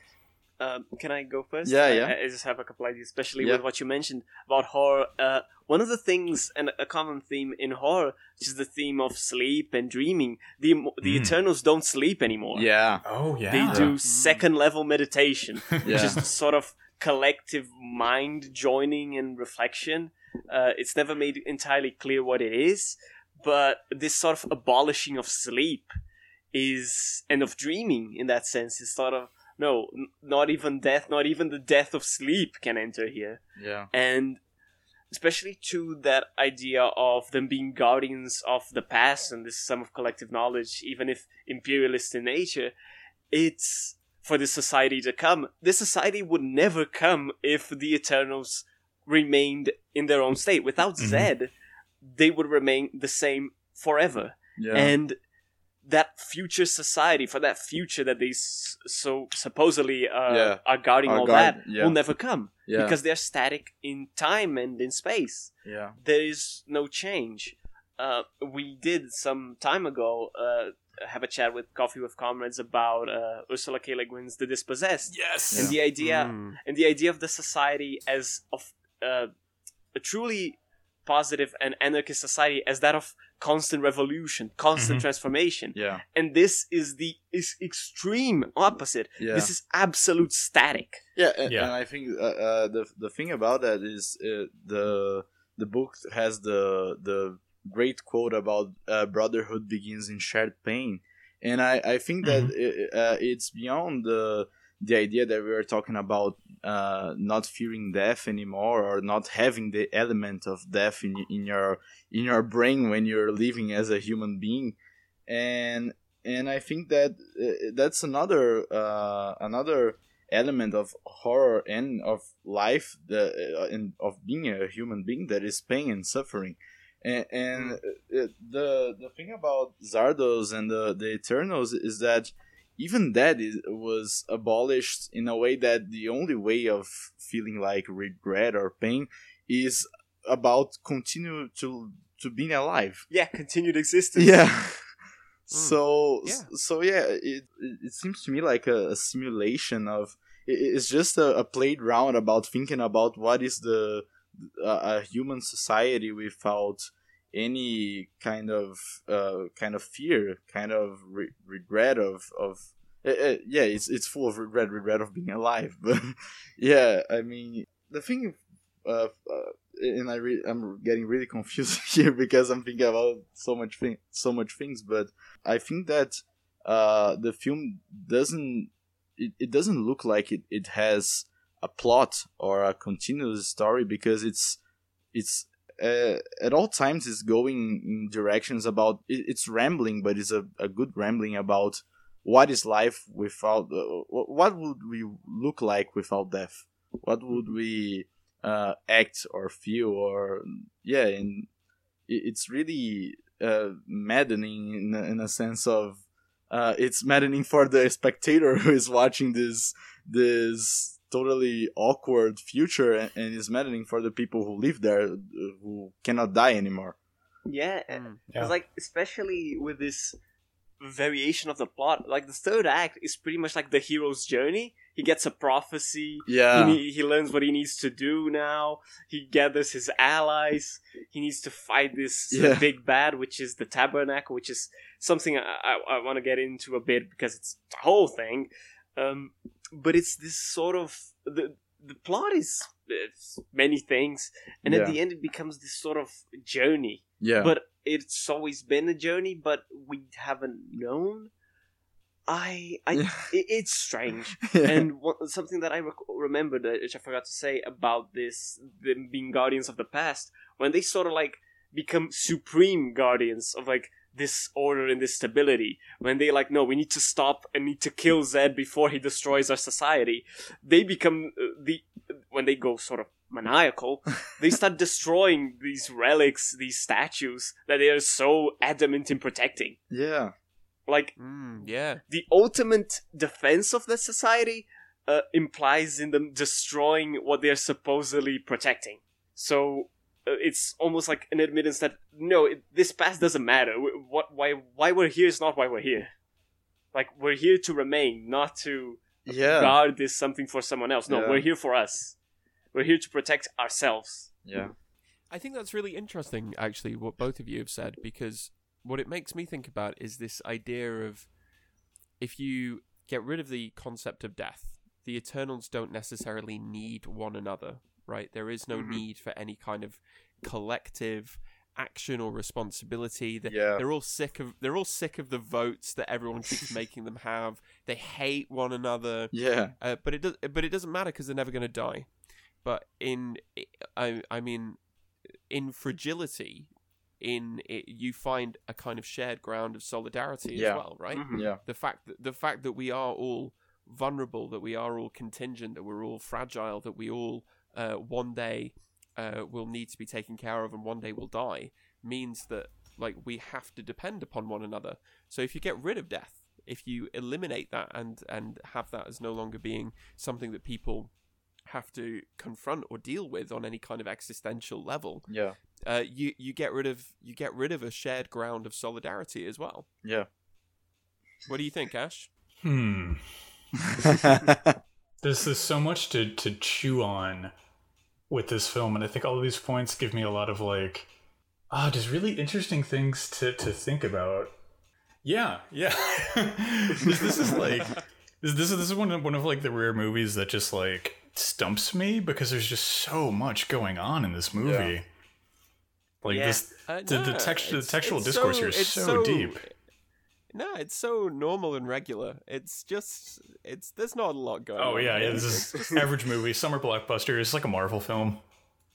Um, can I go first? Yeah, yeah. I, I just have a couple ideas, especially Yeah. with what you mentioned about horror. Uh, one of the things, and a common theme in horror, which is the theme of sleep and dreaming. The the Mm. Eternals don't sleep anymore. Yeah. Oh yeah, They do second level meditation, which Yeah. is sort of collective mind joining and reflection. Uh, it's never made entirely clear what it is, but this sort of abolishing of sleep is and of dreaming in that sense is sort of no, n- not even death, not even the death of sleep can enter here, Yeah. and especially to that idea of them being guardians of the past and this sum of collective knowledge, even if imperialist in nature, it's for this society to come. This society would never come if the Eternals remained in their own state. Without Mhm. Zed, they would remain the same forever. Yeah. And that future society, for that future that they s- so supposedly uh, Yeah. are guarding Are all guard- that, yeah. will never come yeah. because they're static in time and in space yeah. there is no change. Uh, we did some time ago uh, have a chat with Coffee with Comrades about uh, Ursula K. Le Guin's The Dispossessed, yes. and the idea Mm. and the idea of the society as of uh, a truly positive and anarchist society as that of constant revolution, constant Mhm. transformation, Yeah. and this is the is extreme opposite. Yeah. This is absolute static. Yeah, and, Yeah. and I think uh, uh, the the thing about that is uh, the the book has the the great quote about uh, brotherhood begins in shared pain, and I I think that it, uh, it's beyond the the idea that we are talking about uh, not fearing death anymore or not having the element of death in in your in your brain when you're living as a human being, and and I think that uh, that's another uh, another element of horror and of life the uh, and of being a human being that is pain and suffering. And, and uh, the the thing about Zardoz and the the Eternals is that even that is, was abolished in a way that the only way of feeling like regret or pain is about continue to to being alive. Yeah, continued existence. Yeah. So Yeah. so yeah, it it it seems to me like a, a simulation of it- it's just a, a playground about thinking about what is the uh, a human society without any kind of uh, kind of fear, kind of re- regret of of uh, uh, yeah, it's it's full of regret, regret of being alive. But yeah, I mean the thing, uh, uh and I re- I'm getting really confused here because I'm thinking about so much thing, so much things. But I think that uh, the film doesn't it, it doesn't look like it, it has a plot or a continuous story because it's it's uh, at all times it's going in directions about it, it's rambling but it's a, a good rambling about what is life without uh, what would we look like without death? What would we uh, act or feel or yeah and it's really uh, maddening in, in a sense of uh, it's maddening for the spectator who is watching this this totally awkward future and, and it's maddening for the people who live there uh, who cannot die anymore Yeah, Mm. Yeah. It's like especially with this variation of the plot, like the third act is pretty much like the hero's journey. He gets a prophecy. yeah He, he learns what he needs to do now. He gathers his allies. He needs to fight this Yeah. big bad, which is the tabernacle, which is something I, I, I want to get into a bit because it's the whole thing. Um, but it's this sort of the the plot is many things, and Yeah. at the end it becomes this sort of journey yeah but it's always been a journey but we haven't known i i Yeah. it, it's strange Yeah. and one, something that i rec- remembered uh, which i forgot to say about this them being guardians of the past when they sort of like become supreme guardians of like this order and this stability when they like no we need to stop and need to kill zed before he destroys our society they become uh, the when they go sort of maniacal they start destroying these relics these statues that they are so adamant in protecting yeah like Mm, yeah. the ultimate defense of the society uh, implies in them destroying what they're supposedly protecting. So Uh, it's almost like an admittance that no, it, this past doesn't matter. What, why, why we're here is not why we're here. Like we're here to remain, not to yeah guard this something for someone else. No, Yeah. we're here for us. We're here to protect ourselves. yeah I think that's really interesting, actually, what both of you have said, because what it makes me think about is this idea of if you get rid of the concept of death, the Eternals don't necessarily need one another, right? There is no Mhm. need for any kind of collective action or responsibility. They're, yeah they're all sick of they're all sick of the votes that everyone keeps making them have. They hate one another. yeah Uh, but it does. But it doesn't matter because they're never going to die. But in, I, I mean, in fragility, in it, you find a kind of shared ground of solidarity Yeah. as well, right? Mhm. yeah The fact that the fact that we are all vulnerable, that we are all contingent, that we're all fragile, that we all uh, one day uh, will need to be taken care of, and one day will die, means that like we have to depend upon one another. So if you get rid of death, if you eliminate that and and have that as no longer being something that people have to confront or deal with on any kind of existential level, yeah uh, you you get rid of you get rid of a shared ground of solidarity as well. yeah What do you think, Ash? Hmm. There's, there's so much to, to chew on with this film, and I think all of these points give me a lot of like, ah, just really interesting things to, to think about. Yeah, yeah. this, this is like this, this is this is one of, one of like the rare movies that just like stumps me because there's just so much going on in this movie. Like Yeah. this, Uh, the, the text, the textual discourse so- here is it's so, deep. No, it's so normal and regular. It's just it's there's not a lot going on. Oh yeah, yeah. It's- This is average movie, summer blockbuster. It's like a Marvel film.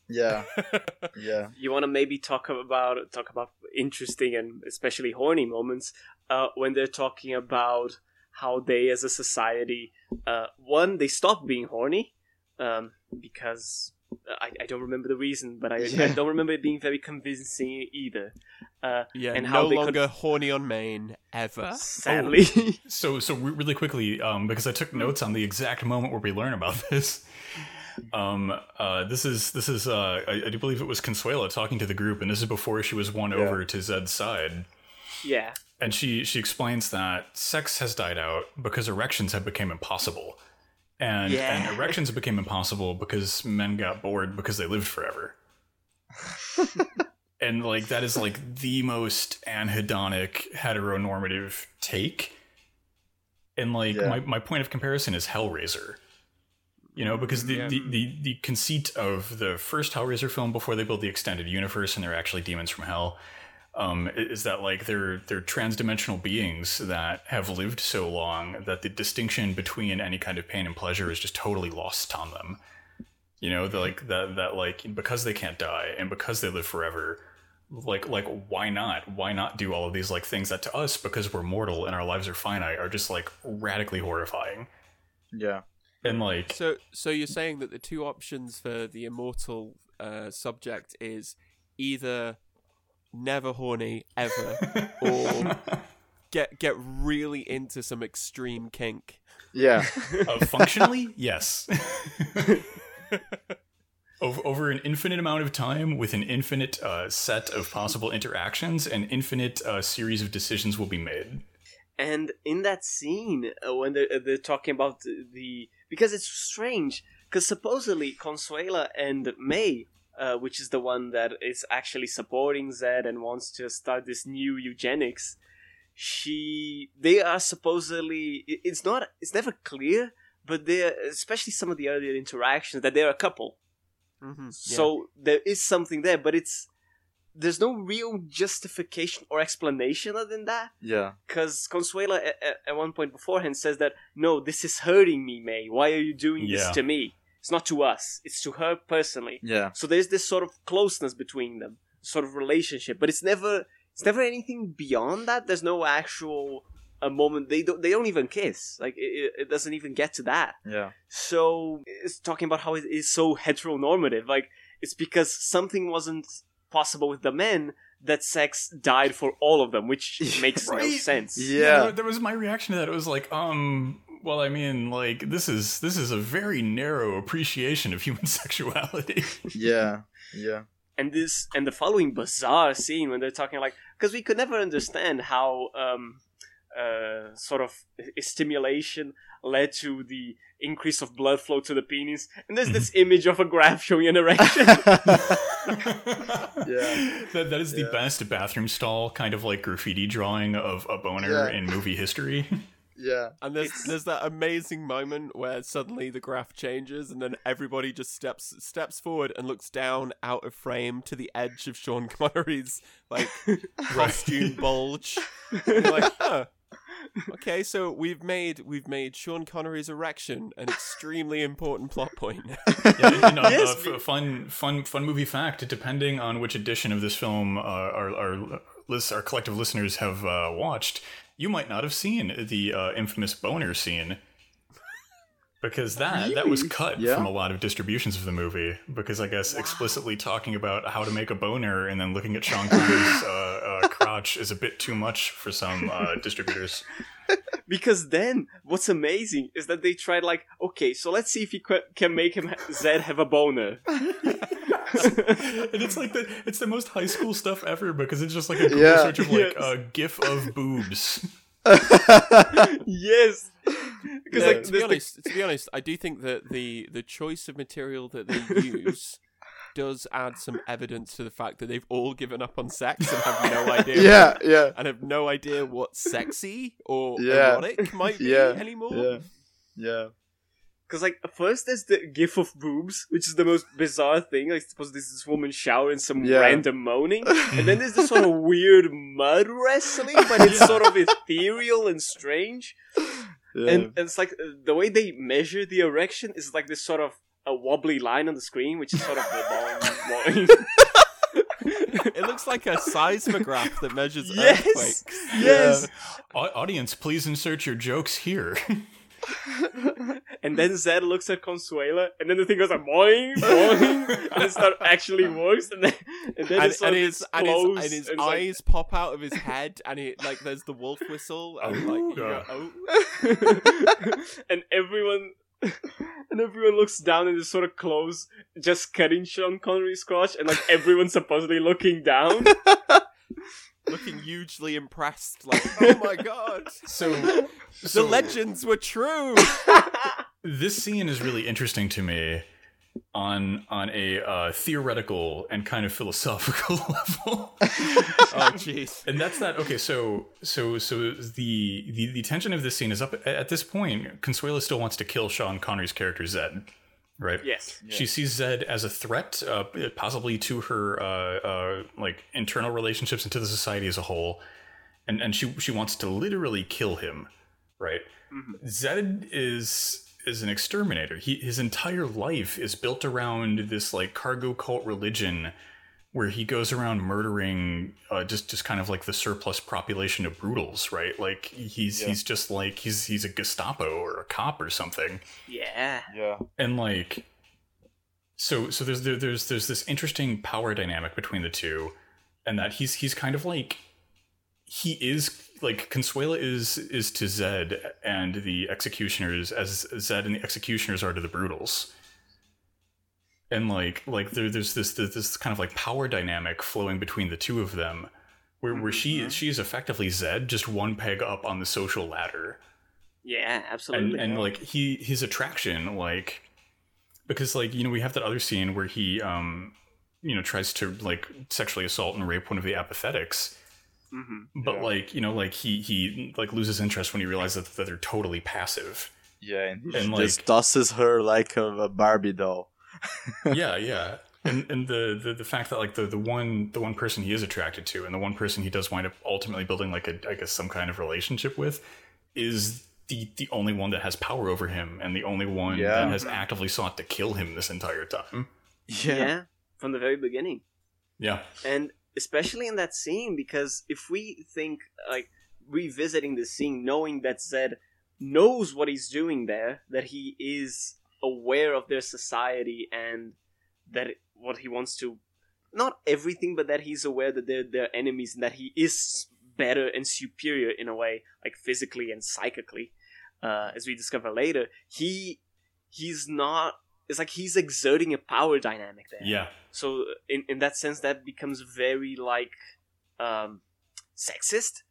yeah yeah you want to maybe talk about talk about interesting and especially horny moments uh, when they're talking about how they as a society uh, one they stop being horny um, because I, I don't remember the reason, but I, I don't remember it being very convincing either. Uh, Yeah, And how no they could- longer horny on main ever. sadly, So, so really quickly, um, because I took notes on the exact moment where we learn about this. Um, uh, this is this is uh, I, I do believe it was Consuela talking to the group, and this is before she was won Yeah. over to Zed's side. yeah, And she she explains that sex has died out because erections have become impossible, and Yeah. and erections became impossible because men got bored because they lived forever. and like that is like the most anhedonic heteronormative take. And like Yeah. my, my point of comparison is Hellraiser. You know, because the, Yeah. the, the, the conceit of the first Hellraiser film before they build the extended universe and they're actually demons from hell, um, is that like they're they're transdimensional beings that have lived so long that the distinction between any kind of pain and pleasure is just totally lost on them. You know, like that that like because they can't die and because they live forever, like like why not? Why not do all of these like things that to us because we're mortal and our lives are finite are just like radically horrifying. Yeah. And like So, so you're saying that the two options for the immortal uh, subject is either never horny ever, or get get really into some extreme kink. Yeah. Uh, functionally, yes. over, over an infinite amount of time, with an infinite uh, set of possible interactions, an infinite uh, series of decisions will be made. and in that scene uh, when they're, uh, they're talking about the, the because it's strange because supposedly Consuela and May. Uh, which is the one that is actually supporting Zed and wants to start this new eugenics. She, they are supposedly. It's not. It's never clear, but they're especially some of the earlier interactions that they're a couple. Mm-hmm. So there is something there, but it's there's no real justification or explanation other than that. Yeah. Because Consuela at, at, at one point beforehand says that no, this is hurting me, May. Why are you doing Yeah. this to me? It's not to us. It's to her personally. Yeah. So there's this sort of closeness between them, sort of relationship, but it's never it's never anything beyond that. There's no actual a moment they don't they don't even kiss. Like it, it- it doesn't even get to that. Yeah. So it's talking about how it is so heteronormative. Like it's because something wasn't possible with the men that sex died for all of them, which makes no sense. Yeah. that, that was my reaction to that. It was like, um, well, I mean, like this is this is a very narrow appreciation of human sexuality. Yeah. Yeah. And this and the following bizarre scene when they're talking like because we could never understand how um uh sort of stimulation led to the increase of blood flow to the penis and there's this image of a graph showing an erection Yeah. that that is the best bathroom stall kind of like graffiti drawing of a boner Yeah. in movie history. Yeah. And there's It's- there's that amazing moment where suddenly the graph changes and then everybody just steps steps forward and looks down out of frame to the edge of Sean Connery's like costume bulge. Like, huh. Okay, so we've made we've made Sean Connery's erection an extremely important plot point. yeah, you know, Yes, uh, f- fun, fun, fun movie fact. Depending on which edition of this film uh, our our lis- our collective listeners have uh, watched, you might not have seen the uh, infamous boner scene. Because that that was cut Yeah. from a lot of distributions of the movie. Because I guess explicitly talking about how to make a boner and then looking at Sean Connery's uh, uh, crotch is a bit too much for some uh, distributors. because then what's amazing is that they tried like okay so let's see if you can make him zed have a boner and it's like the it's the most high school stuff ever because it's just like a Google Yeah. search of like Yes. a gif of boobs. yes because Yeah, like to be there's the- honest, to be honest, I do think that the the choice of material that they use does add some evidence to the fact that they've all given up on sex and have no idea. Yeah. Yeah. and have no idea what sexy or Yeah. erotic might be Yeah. anymore. Yeah. Yeah. Because like first there's the gif of boobs, which is the most bizarre thing. Like suppose this is this woman showering some Yeah. random moaning, and then there's this sort of weird mud wrestling, but it's sort of ethereal and strange. Yeah. And, and it's like uh, the way they measure the erection is like this sort of a wobbly line on the screen, which is sort of the boing, boing. It looks like a seismograph that measures Yes! earthquakes. yes. Au- audience, please insert your jokes here. and then Zed looks at Consuela, and then the thing goes like boing, boing, and it start actually works, and then and then and, it sort and of his, and his, explodes, and his and it's like- eyes pop out of his head, and it like there's the wolf whistle, and like you go, oh. oh. and everyone and everyone looks down and is sort of close, just cutting Sean Connery's crotch, and like everyone's supposedly looking down. Looking hugely impressed, like oh my god, So, the so legends were true. this scene is really interesting to me on on a uh, theoretical and kind of philosophical level. oh jeez. and that's that. Okay, so so so the the the tension of this scene is up at, at this point. Consuela still wants to kill Sean Connery's character Zed, right? yes. She sees Zed as a threat, uh, possibly to her uh, uh, like internal relationships and to the society as a whole, and and she she wants to literally kill him, right? Mhm. Zed is is an exterminator. He his entire life is built around this like cargo cult religion, where he goes around murdering uh, just just kind of like the surplus population of brutals, right? Like he's Yeah. he's just like he's he's a Gestapo or a cop or something Yeah. Yeah. and like so so there's there, there's there's this interesting power dynamic between the two and that he's he's kind of like he is like Consuela is is to Zed and the executioners as Zed and the executioners are to the brutals and like like there, there's this, this this kind of like power dynamic flowing between the two of them where where she Mhm. is she is effectively Zed just one peg up on the social ladder Yeah, absolutely. and and like he his attraction like because like you know we have that other scene where he um you know tries to like sexually assault and rape one of the apathetics Mhm. but Yeah. like you know like he he like loses interest when he realizes that, that they're totally passive Yeah, and he And, just like- tosses her like a, a Barbie doll. yeah yeah and and the, the the fact that like the the one the one person he is attracted to and the one person he does wind up ultimately building like a i guess some kind of relationship with is the the only one that has power over him and the only one Yeah. that has mm-hmm. actively sought to kill him this entire time yeah. from the very beginning. yeah and especially in that scene because if we think like revisiting the scene knowing that zed knows what he's doing there that he is aware of their society and that it- what he wants to not everything but that he's aware that they're their enemies and that he is better and superior in a way like physically and psychically. Uh, as we discover later he he's not it's like he's exerting a power dynamic there. Yeah. So in in that sense that becomes very like um sexist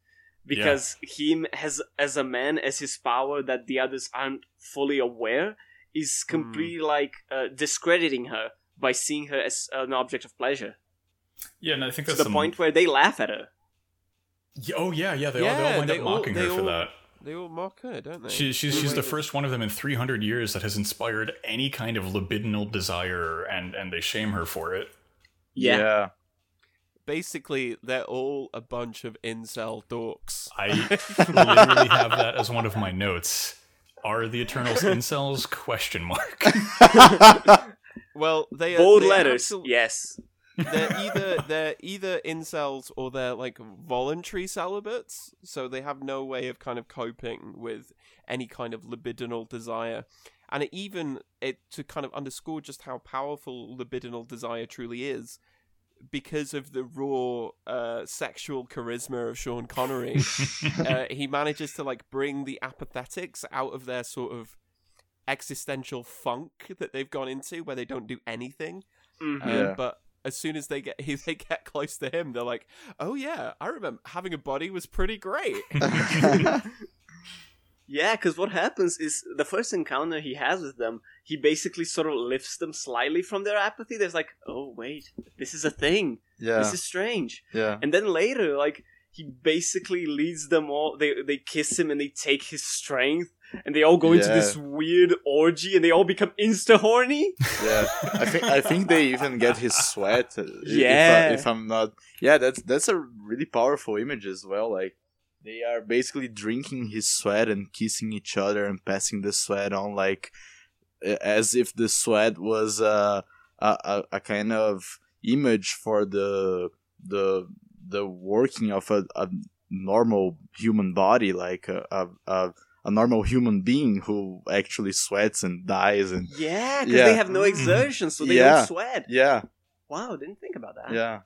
because him has as a man as his power that the others aren't fully aware is completely like uh, discrediting her by seeing her as an object of pleasure Yeah, and I think to the some- point where they laugh at her Yeah, oh yeah, yeah. They all they all wind they up all- mocking they her for that. They all mock her, don't they? She, she's she's the first one of them in 300 years that has inspired any kind of libidinal desire, and and they shame her for it. yeah, Basically, they're all a bunch of incel dorks. I literally have that as one of my notes. Are the Eternals incels? Question mark. Well, they are bold they letters absol- yes they're either they're either incels or they're like voluntary celibates, so they have no way of kind of coping with any kind of libidinal desire. And it even it to kind of underscore just how powerful libidinal desire truly is, because of the raw uh, sexual charisma of Sean Connery, uh, he manages to like bring the apathetics out of their sort of existential funk that they've gone into, where they don't do anything. Mhm. Um, Yeah. But as soon as they get they get close to him, they're like, "Oh yeah, I remember having a body was pretty great." Yeah, because what happens is the first encounter he has with them, he basically sort of lifts them slightly from their apathy. There's like, oh wait, this is a thing. yeah, This is strange. yeah. And then later, like he basically leads them all. They they kiss him and they take his strength, and they all go into this weird orgy, and they all become insta horny. Yeah, I think I think they even get his sweat. if- Yeah. if, I, am not. Yeah, that's that's a really powerful image as well. Like they are basically drinking his sweat and kissing each other and passing the sweat on, like uh, as if the sweat was uh, a a a kind of image for the the the working of a, a normal human body, like a a, a, a normal human being who actually sweats and dies and Yeah, because Yeah. they have no Mhm. exertion, so they Yeah. don't sweat. yeah, Wow, didn't think about that. yeah.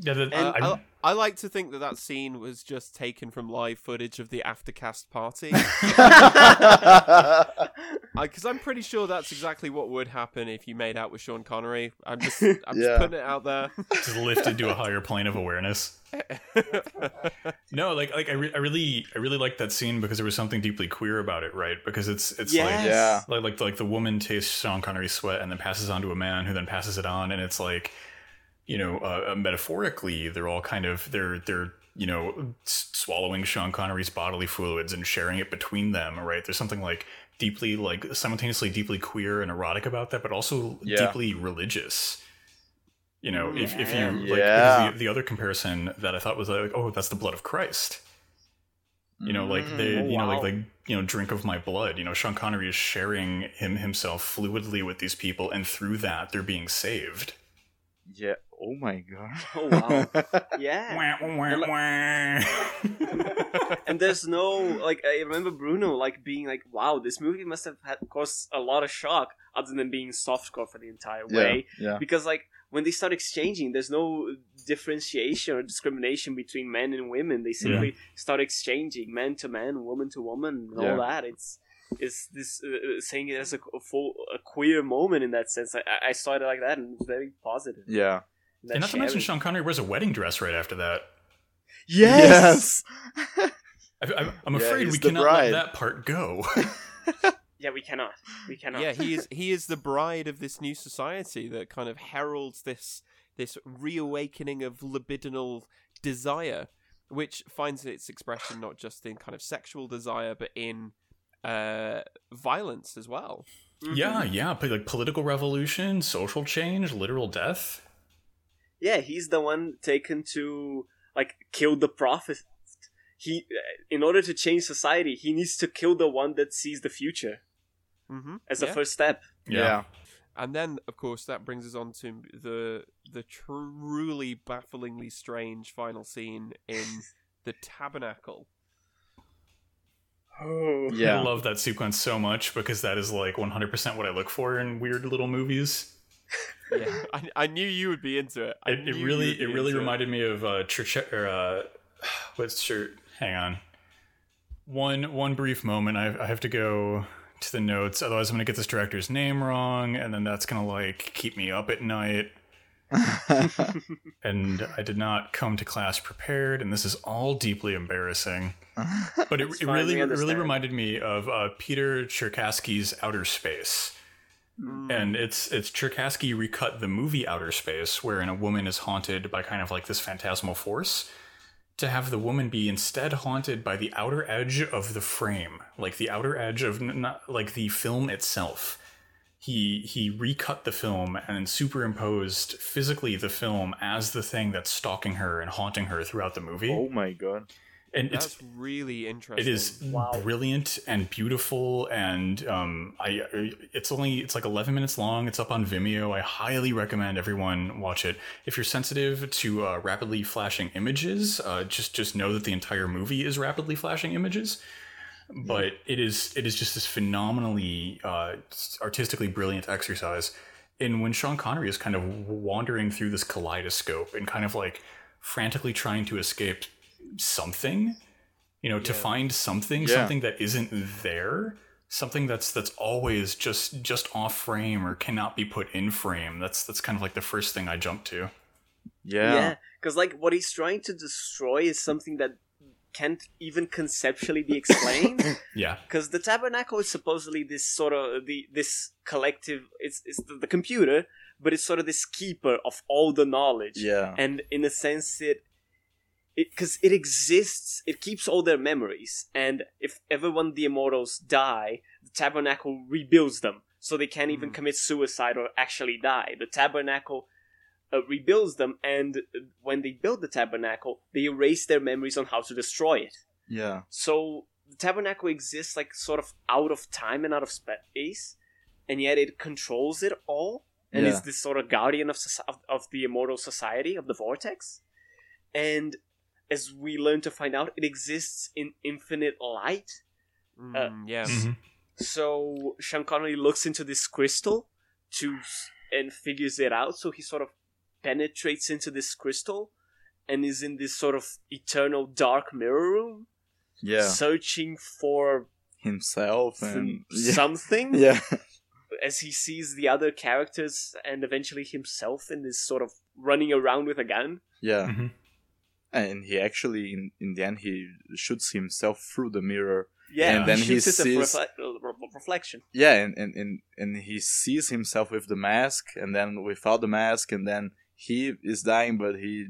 Yeah, that, And I, I, I like to think that that scene was just taken from live footage of the aftercast party. Because I'm pretty sure that's exactly what would happen if you made out with Sean Connery. I'm just, I'm Yeah. just putting it out there. just lifted to a higher plane of awareness. No, like like I, re- I really I really like that scene because there was something deeply queer about it, right? Because it's it's Yes. Yeah. like like like like the woman tastes Sean Connery's sweat and then passes on to a man who then passes it on, and it's like you know uh, metaphorically they're all kind of they're they're you know swallowing Sean Connery's bodily fluids and sharing it between them, right? There's something like deeply like simultaneously deeply queer and erotic about that, but also Yeah. deeply religious. You know, if, if you Yeah. like Yeah. the, the other comparison that I thought was like, oh, that's the blood of Christ. You know, like they, Mm, you know, like wow. the, you know, drink of my blood. You know, Sean Connery is sharing him himself fluidly with these people, and through that, they're being saved. yeah. Oh my god. Oh wow. Yeah. And there's no like I remember Bruno like being like, "Wow, this movie must have had caused a lot of shock, other than being softcore for the entire way." yeah. Because like when they start exchanging, there's no differentiation or discrimination between men and women. They simply start exchanging man to man, woman to woman, and Yeah. all that. It's it's this uh, uh, saying it as a, a full a queer moment in that sense. I, I- I saw it like that and it was very positive. Yeah. That and not to mention, sharing. Sean Connery wears a wedding dress right after that. Yes. I, I, I'm afraid he's we cannot bride. let that part go. Yeah, we cannot. We cannot. yeah, he is he is the bride of this new society that kind of heralds this this reawakening of libidinal desire, which finds its expression not just in kind of sexual desire, but in uh, violence as well. Mhm. yeah, yeah, like political revolution, social change, literal death. Yeah, he's the one taken to like kill the prophet. He, uh, in order to change society, he needs to kill the one that sees the future Mm-hmm. as the first step. Yeah. And then, of course, that brings us on to the the truly bafflingly strange final scene in the tabernacle. Oh, Yeah. I love that sequence so much because that is like 100% what I look for in weird little movies. Yeah, I, I knew you would be into it. I It, it really, it really into reminded me of uh, church or uh, what's church? Hang on, one one brief moment. I, I have to go to the notes, otherwise I'm gonna get this director's name wrong, and then that's gonna like keep me up at night. And I did not come to class prepared, and this is all deeply embarrassing. But it, it really, it really reminded me of uh, Peter Tscherkassky's Outer Space. Mm. And it's it's Tscherkassky recut the movie Outer Space, wherein a woman is haunted by kind of like this phantasmal force, to have the woman be instead haunted by the outer edge of the frame, like the outer edge of n- not like the film itself. He he recut the film and superimposed physically the film as the thing that's stalking her and haunting her throughout the movie. oh my god. And it's That's really interesting. it is Wow. brilliant and beautiful, and um, I it's only it's like 11 minutes long. It's up on Vimeo. I highly recommend everyone watch it. If you're sensitive to uh, rapidly flashing images, uh, just just know that the entire movie is rapidly flashing images. But it is it is just this phenomenally uh, artistically brilliant exercise. And when Sean Connery is kind of wandering through this kaleidoscope and kind of like frantically trying to escape something you know to Yeah. find something Yeah. something that isn't there something that's that's always just just off frame or cannot be put in frame that's that's kind of like the first thing i jump to Yeah. yeah, because like what he's trying to destroy is something that can't even conceptually be explained. yeah because the tabernacle is supposedly this sort of the this collective it's, it's the, the computer but it's sort of this keeper of all the knowledge Yeah. and in a sense it it because it exists it keeps all their memories and if ever one of the immortals die the tabernacle rebuilds them so they can't even Mhm. commit suicide or actually die the tabernacle uh, rebuilds them and uh, when they build the tabernacle they erase their memories on how to destroy it Yeah. so the tabernacle exists like sort of out of time and out of space, and yet it controls it all, and Yeah. is this sort of guardian of, of of the immortal society of the vortex. And as we learn to find out, it exists in infinite light, Mm, yeah. Mhm. So Sean Connery looks into this crystal to and figures it out. So he sort of penetrates into this crystal and is in this sort of eternal dark mirror room, yeah, searching for himself and some- yeah, something. yeah, As he sees the other characters and eventually himself in this sort of running around with a gun. yeah. Mhm. And he actually, in, in the end, he shoots himself through the mirror. Yeah, And then he shoots it a sees- refle- uh, re- reflection. Yeah, and, and, and, and he sees himself with the mask, and then without the mask, and then he is dying, but he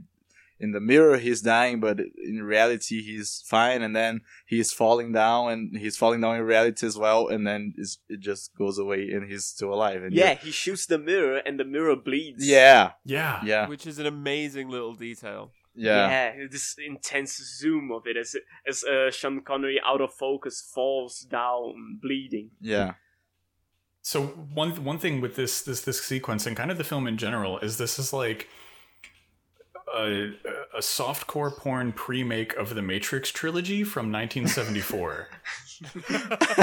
in the mirror he's dying, but in reality he's fine, and then he's falling down, and he's falling down in reality as well, and then it's, it just goes away, and he's still alive. And Yeah, he shoots the mirror and the mirror bleeds. yeah, Yeah. yeah, Which is an amazing little detail. Yeah, Yeah, this intense zoom of it as as uh, Sean Connery out of focus falls down bleeding. yeah, So one one thing with this this this sequence and kind of the film in general is this is like a, a softcore porn pre-make of the Matrix trilogy from 1974.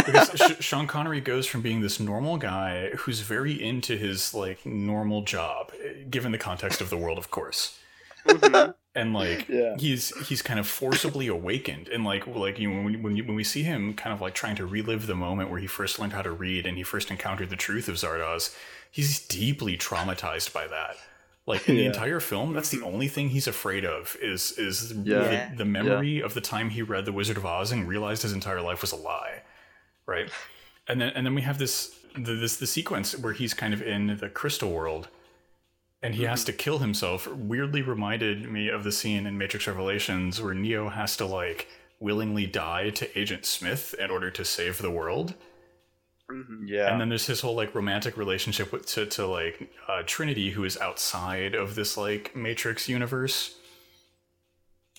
because Sh- Sean Connery goes from being this normal guy who's very into his like normal job, eh, given the context of the world, of course, Mhm. And like Yeah. he's he's kind of forcibly awakened, and like like you know when when, you, when we see him kind of like trying to relive the moment where he first learned how to read and he first encountered the truth of Zardoz, he's deeply traumatized by that. Like in the entire film, that's the only thing he's afraid of is is Yeah. the, the memory of the time he read The Wizard of Oz and realized his entire life was a lie, right? And then and then we have this the, this the sequence where he's kind of in the crystal world, and he has to kill himself. Weirdly reminded me of the scene in Matrix Revelations where Neo has to like willingly die to Agent Smith in order to save the world. Mhm. yeah, And then there's his whole like romantic relationship with to, to like uh, Trinity, who is outside of this like Matrix universe,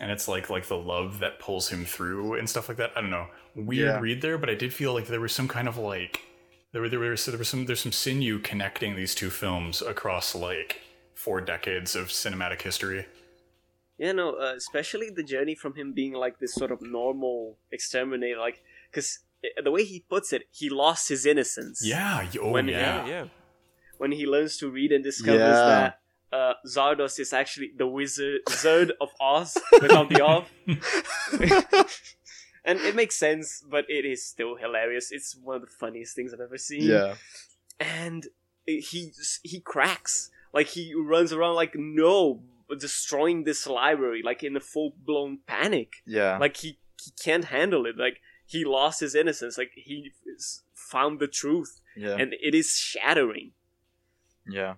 and it's like like the love that pulls him through and stuff like that. I don't know, weird Yeah. read there, but I did feel like there was some kind of like there were there was there was some there's some sinew connecting these two films across like four decades of cinematic history. Yeah, no, uh, especially the journey from him being like this sort of normal exterminator, like because the way he puts it, he lost his innocence. Yeah. Oh When- yeah. Yeah, yeah. when he learns to read and discovers Yeah. that uh, Zardoz is actually the wizard Zerd of Oz without the off. and it makes sense, but it is still hilarious. It's one of the funniest things I've ever seen. yeah, And he he cracks. Like he runs around like no, destroying this library like in a full blown panic. yeah, Like he he can't handle it. Like he lost his innocence. Like he found the truth, yeah, and it is shattering. yeah.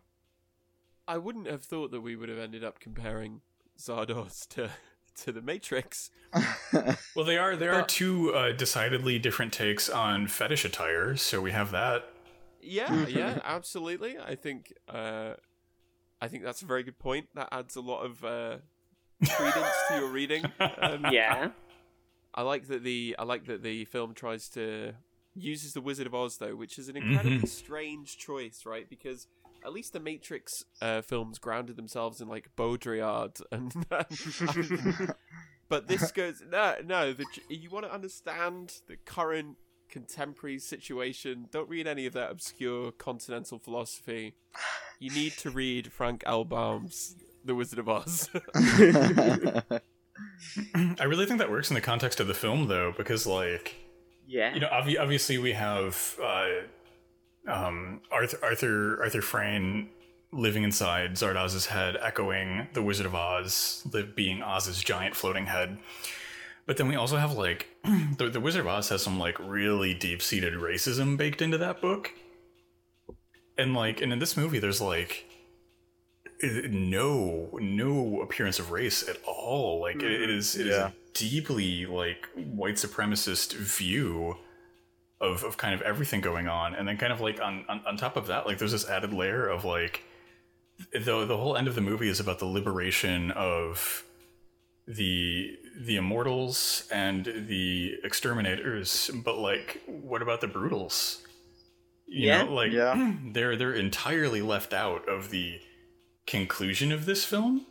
I wouldn't have thought that we would have ended up comparing Zardoz to to the Matrix. Well, they are there are two uh, decidedly different takes on fetish attire, so we have that. Yeah, yeah, absolutely. I think uh, I think that's a very good point. That adds a lot of uh, credence to your reading. Um, Yeah. I like that the I like that the film tries to uses the Wizard of Oz though, which is an incredibly Mhm. strange choice, right? Because at least the Matrix uh, films grounded themselves in like Baudrillard, and but this goes no, no. The, you want to understand the current contemporary situation. Don't read any of that obscure continental philosophy. You need to read Frank L. Baum's The Wizard of Oz. I really think that works in the context of the film, though, because like Yeah. you know, obvi- obviously we have uh, um, Arthur Arthur Arthur Frayne living inside Zardoz's head, echoing the Wizard of Oz, the being Oz's giant floating head. But then we also have like the, the Wizard of Oz has some like really deep seated racism baked into that book, and like and in this movie there's like no no appearance of race at all. Like it, it mm-hmm. is it is Yeah. a deeply like white supremacist view of, of kind of everything going on and then kind of like on, on on top of that like there's this added layer of like the the whole end of the movie is about the liberation of the the immortals and the exterminators but like what about the brutals you Yeah. know like Yeah. they're they're entirely left out of the conclusion of this film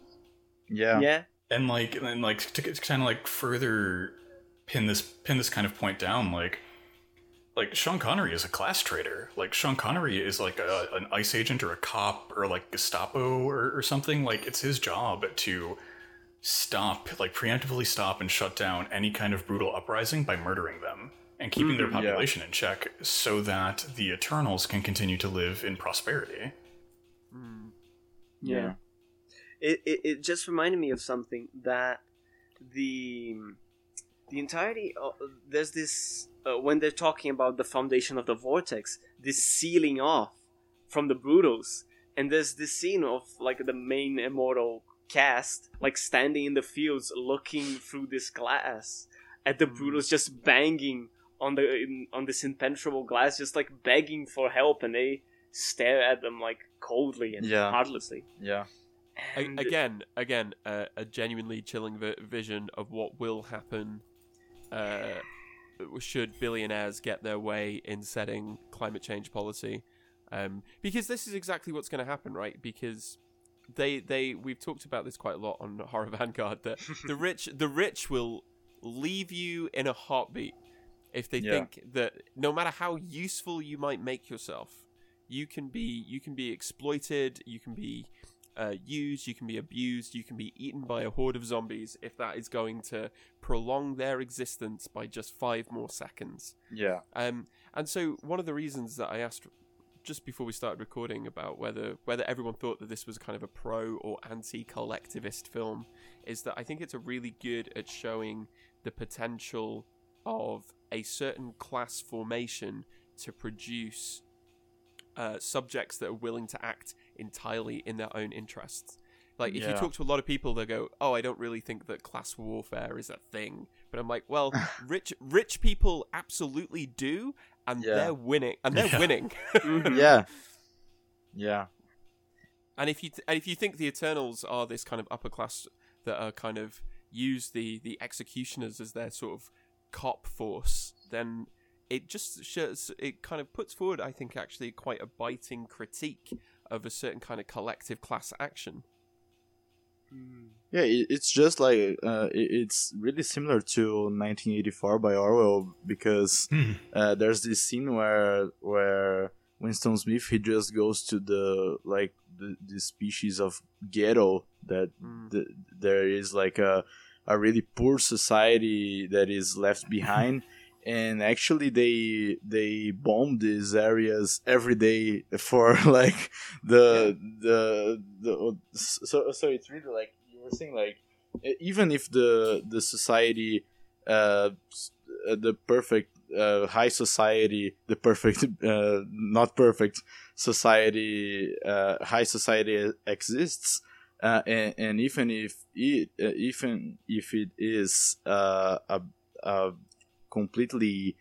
yeah, yeah. and like and like to, kind of like further pin this pin this kind of point down like like Sean Connery is a class traitor. Like Sean Connery is like a, an ICE agent or a cop or like Gestapo or, or something. Like it's his job to stop, like preemptively stop and shut down any kind of brutal uprising by murdering them and keeping their yeah. population in check so that the Eternals can continue to live in prosperity. Mm. Yeah. it, it, it just reminded me of something that the the entirety of, there's this uh, when they're talking about the foundation of the vortex this sealing off from the brutals and there's this scene of like the main immortal cast like standing in the fields looking through this glass at the brutals just banging on the in, on this impenetrable glass just like begging for help and they stare at them like coldly and Yeah. heartlessly Yeah. A- and again, again, uh, a genuinely chilling vi- vision of what will happen uh, should billionaires get their way in setting climate change policy. Um, because this is exactly what's going to happen, right? Because they they we've talked about this quite a lot on Horror Vanguard that the rich the rich will leave you in a heartbeat if they Yeah. think that no matter how useful you might make yourself, you can be you can be exploited, you can be uh, used, you can be abused, you can be eaten by a horde of zombies if that is going to prolong their existence by just five more seconds. Yeah. Um, and so one of the reasons that I asked just before we started recording about whether whether everyone thought that this was kind of a pro or anti-collectivist film is that I think it's a really good at showing the potential of a certain class formation to produce uh, subjects that are willing to act entirely in their own interests. Like if you talk to a lot of people, they go, "Oh, I don't really think that class warfare is a thing." But I'm like, "Well, rich rich people absolutely do, and Yeah. they're winning, and they're Yeah. winning." Mhm. Yeah. Yeah. and if you th- and if you think the Eternals are this kind of upper class that are kind of use the the executioners as their sort of cop force, then it just shows it kind of puts forward, I think, actually quite a biting critique of a certain kind of collective class action. Yeah, it's just like uh, it's really similar to 1984 by Orwell because Hmm. uh, there's this scene where where Winston Smith he just goes to the like the, the species of ghetto that Mm. th- there is like a a really poor society that is left behind. And actually they they bomb these areas every day for like the the the so so it's really like you were saying like even if the the society uh uh, the perfect uh, high society the perfect uh, not perfect society uh, high society exists uh, and, and even if it uh, even if it is uh, a, a completely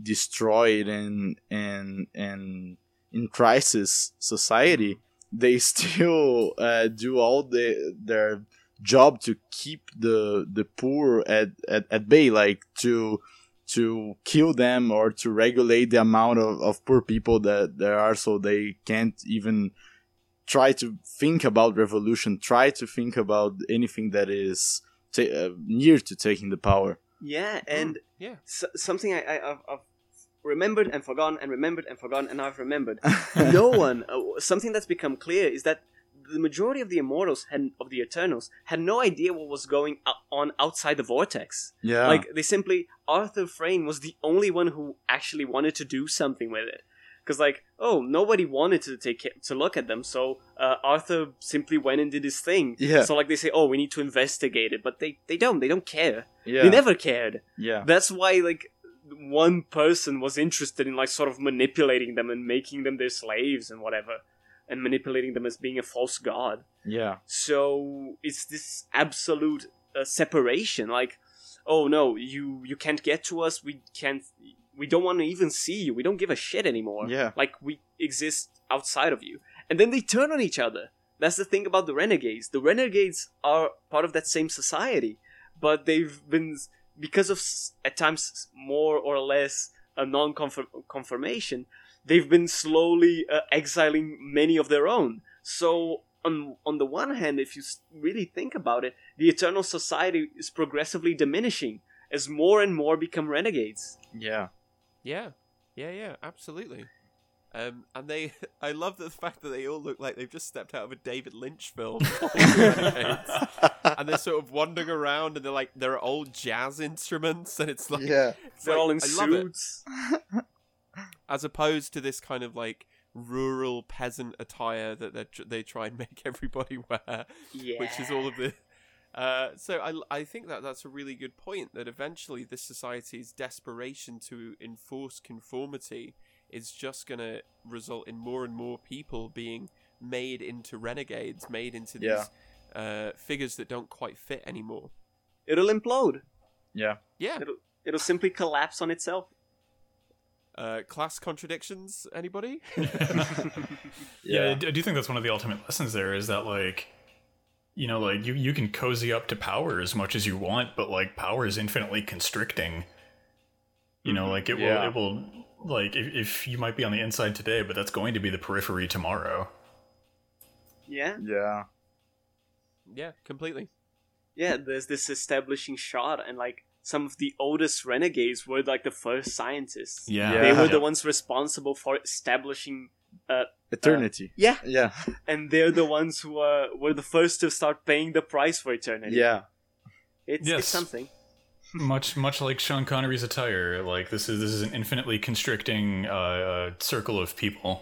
destroyed and and and in crisis society they still uh, do all the their job to keep the the poor at, at, at bay like to to kill them or to regulate the amount of, of poor people that there are so they can't even try to think about revolution try to think about anything that is ta- uh, near to taking the power Yeah, and Yeah. s- something I, I, I've, I've remembered and forgotten and remembered and forgotten and I've remembered. no one, uh, something that's become clear is that the majority of the immortals had, of the Eternals had no idea what was going on outside the vortex. yeah Like they simply, Arthur Frayne was the only one who actually wanted to do something with it. Because like, oh, nobody wanted to take ca- to look at them, so uh, Arthur simply went and did his thing. Yeah. So like they say, oh, we need to investigate it, but they they don't. They don't care. yeah They never cared. yeah That's why like one person was interested in like sort of manipulating them and making them their slaves and whatever, and manipulating them as being a false god. yeah So it's this absolute uh, separation. Like, oh no, you you can't get to us. We can't. We don't want to even see you. We don't give a shit anymore. Yeah. Like we exist outside of you. And then they turn on each other. That's the thing about the renegades. The renegades are part of that same society, but they've been because of at times more or less a non-confirmation. They've been slowly uh, exiling many of their own. So on on the one hand, if you really think about it, the eternal society is progressively diminishing as more and more become renegades. yeah Yeah. Yeah, yeah, absolutely. Um, and they, I love the fact that they all look like they've just stepped out of a David Lynch film. all the renegades. and they're sort of wandering around, and they're like, they're old jazz instruments, and it's like, yeah. it's They're like- all in I suits. as opposed to this kind of like rural peasant attire that they they try and make everybody wear, Yeah. which is all of the. Uh, so I, I think that that's a really good point that eventually this society's desperation to enforce conformity is just going to result in more and more people being made into renegades, made into these Yeah. uh, figures that don't quite fit anymore. It'll implode. Yeah. Yeah, It'll it'll simply collapse on itself. uh, class contradictions. Anybody? Yeah, I do think that's one of the ultimate lessons there is that like you know like you you can cozy up to power as much as you want, but like power is infinitely constricting. You know, mm-hmm. like it Yeah. will it will like if, if you might be on the inside today, but that's going to be the periphery tomorrow. Yeah. Yeah. yeah, completely. Yeah, there's this establishing shot, and like some of the oldest renegades were like the first scientists. Yeah. They were Yeah. the ones responsible for establishing. Uh, Eternity. yeah, yeah. and they're the ones who uh, were the first to start paying the price for eternity. Yeah. it's, Yes. it's something. much much like Sean Connery's attire, like this is this is an infinitely constricting uh, uh, circle of people.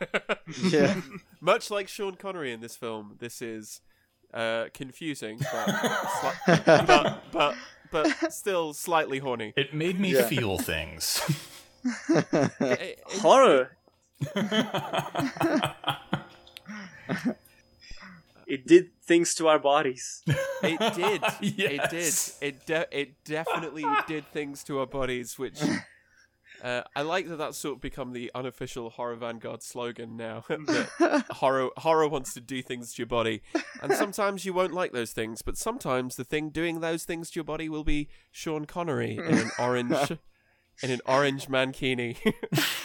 Yeah. Much like Sean Connery in this film, this is uh, confusing, but, sli- but but but still slightly horny. It made me Yeah. feel things. It- it- Horror. It did things to our bodies. It did. It did. It de- it definitely did things to our bodies, which uh, I like that that's sort of become the unofficial horror vanguard slogan now. that horror horror wants to do things to your body, and sometimes you won't like those things, but sometimes the thing doing those things to your body will be Sean Connery in an orange in an orange mankini.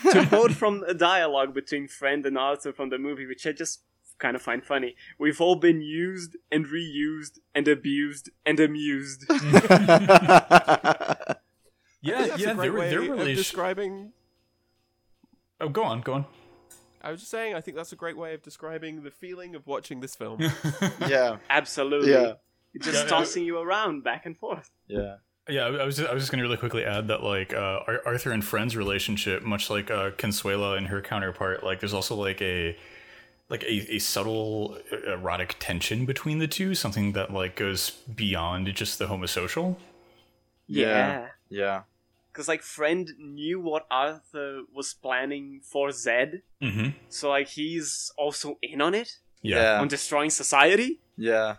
to quote from a dialogue between Friend and Arthur from the movie, which I just kind of find funny. We've all been used and reused and abused and amused. Yeah, that's yeah, a great their, way their of describing Oh, go on, go on. I was just saying, I think that's a great way of describing the feeling of watching this film. yeah. Absolutely. Yeah. It's just Yeah, tossing you around back and forth. Yeah. Yeah, I was just, I was just gonna really quickly add that like uh, Arthur and Friend's relationship, much like uh, Consuella and her counterpart, like there's also like a like a, a subtle uh, erotic tension between the two, something that like goes beyond just the homosocial. Yeah. Yeah. Yeah. Because, like, Friend knew what Arthur was planning for Zed. Mm-hmm. So, like, he's also in on it, Yeah. on destroying society. Yeah.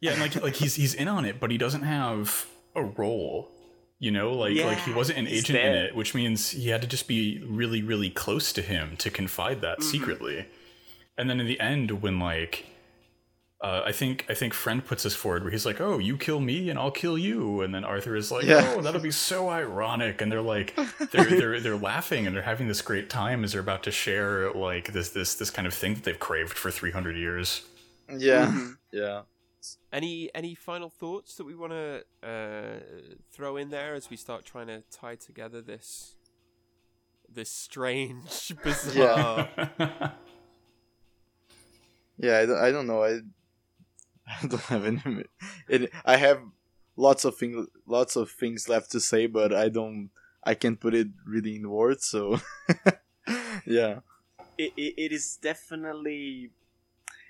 Yeah, and like like he's he's in on it, but he doesn't have a role. You know, like like he wasn't an he's agent in it, which means he had to just be really really close to him to confide that Mhm. secretly. And then in the end, when like. Uh, I think I think friend puts this forward where he's like, "Oh, you kill me and I'll kill you," and then Arthur is like, Yeah. "Oh, that'll be so ironic," and they're like, they're they're they're laughing and they're having this great time as they're about to share like this this this kind of thing that they've craved for three hundred years. Yeah. Mhm. Yeah. Any any final thoughts that we want to uh, throw in there as we start trying to tie together this this strange, bizarre? Yeah, I don't, I don't know. I, I don't have any. It, I have lots of things, lots of things left to say, but I don't. I can't put it really in words. So, yeah, it, it, it is definitely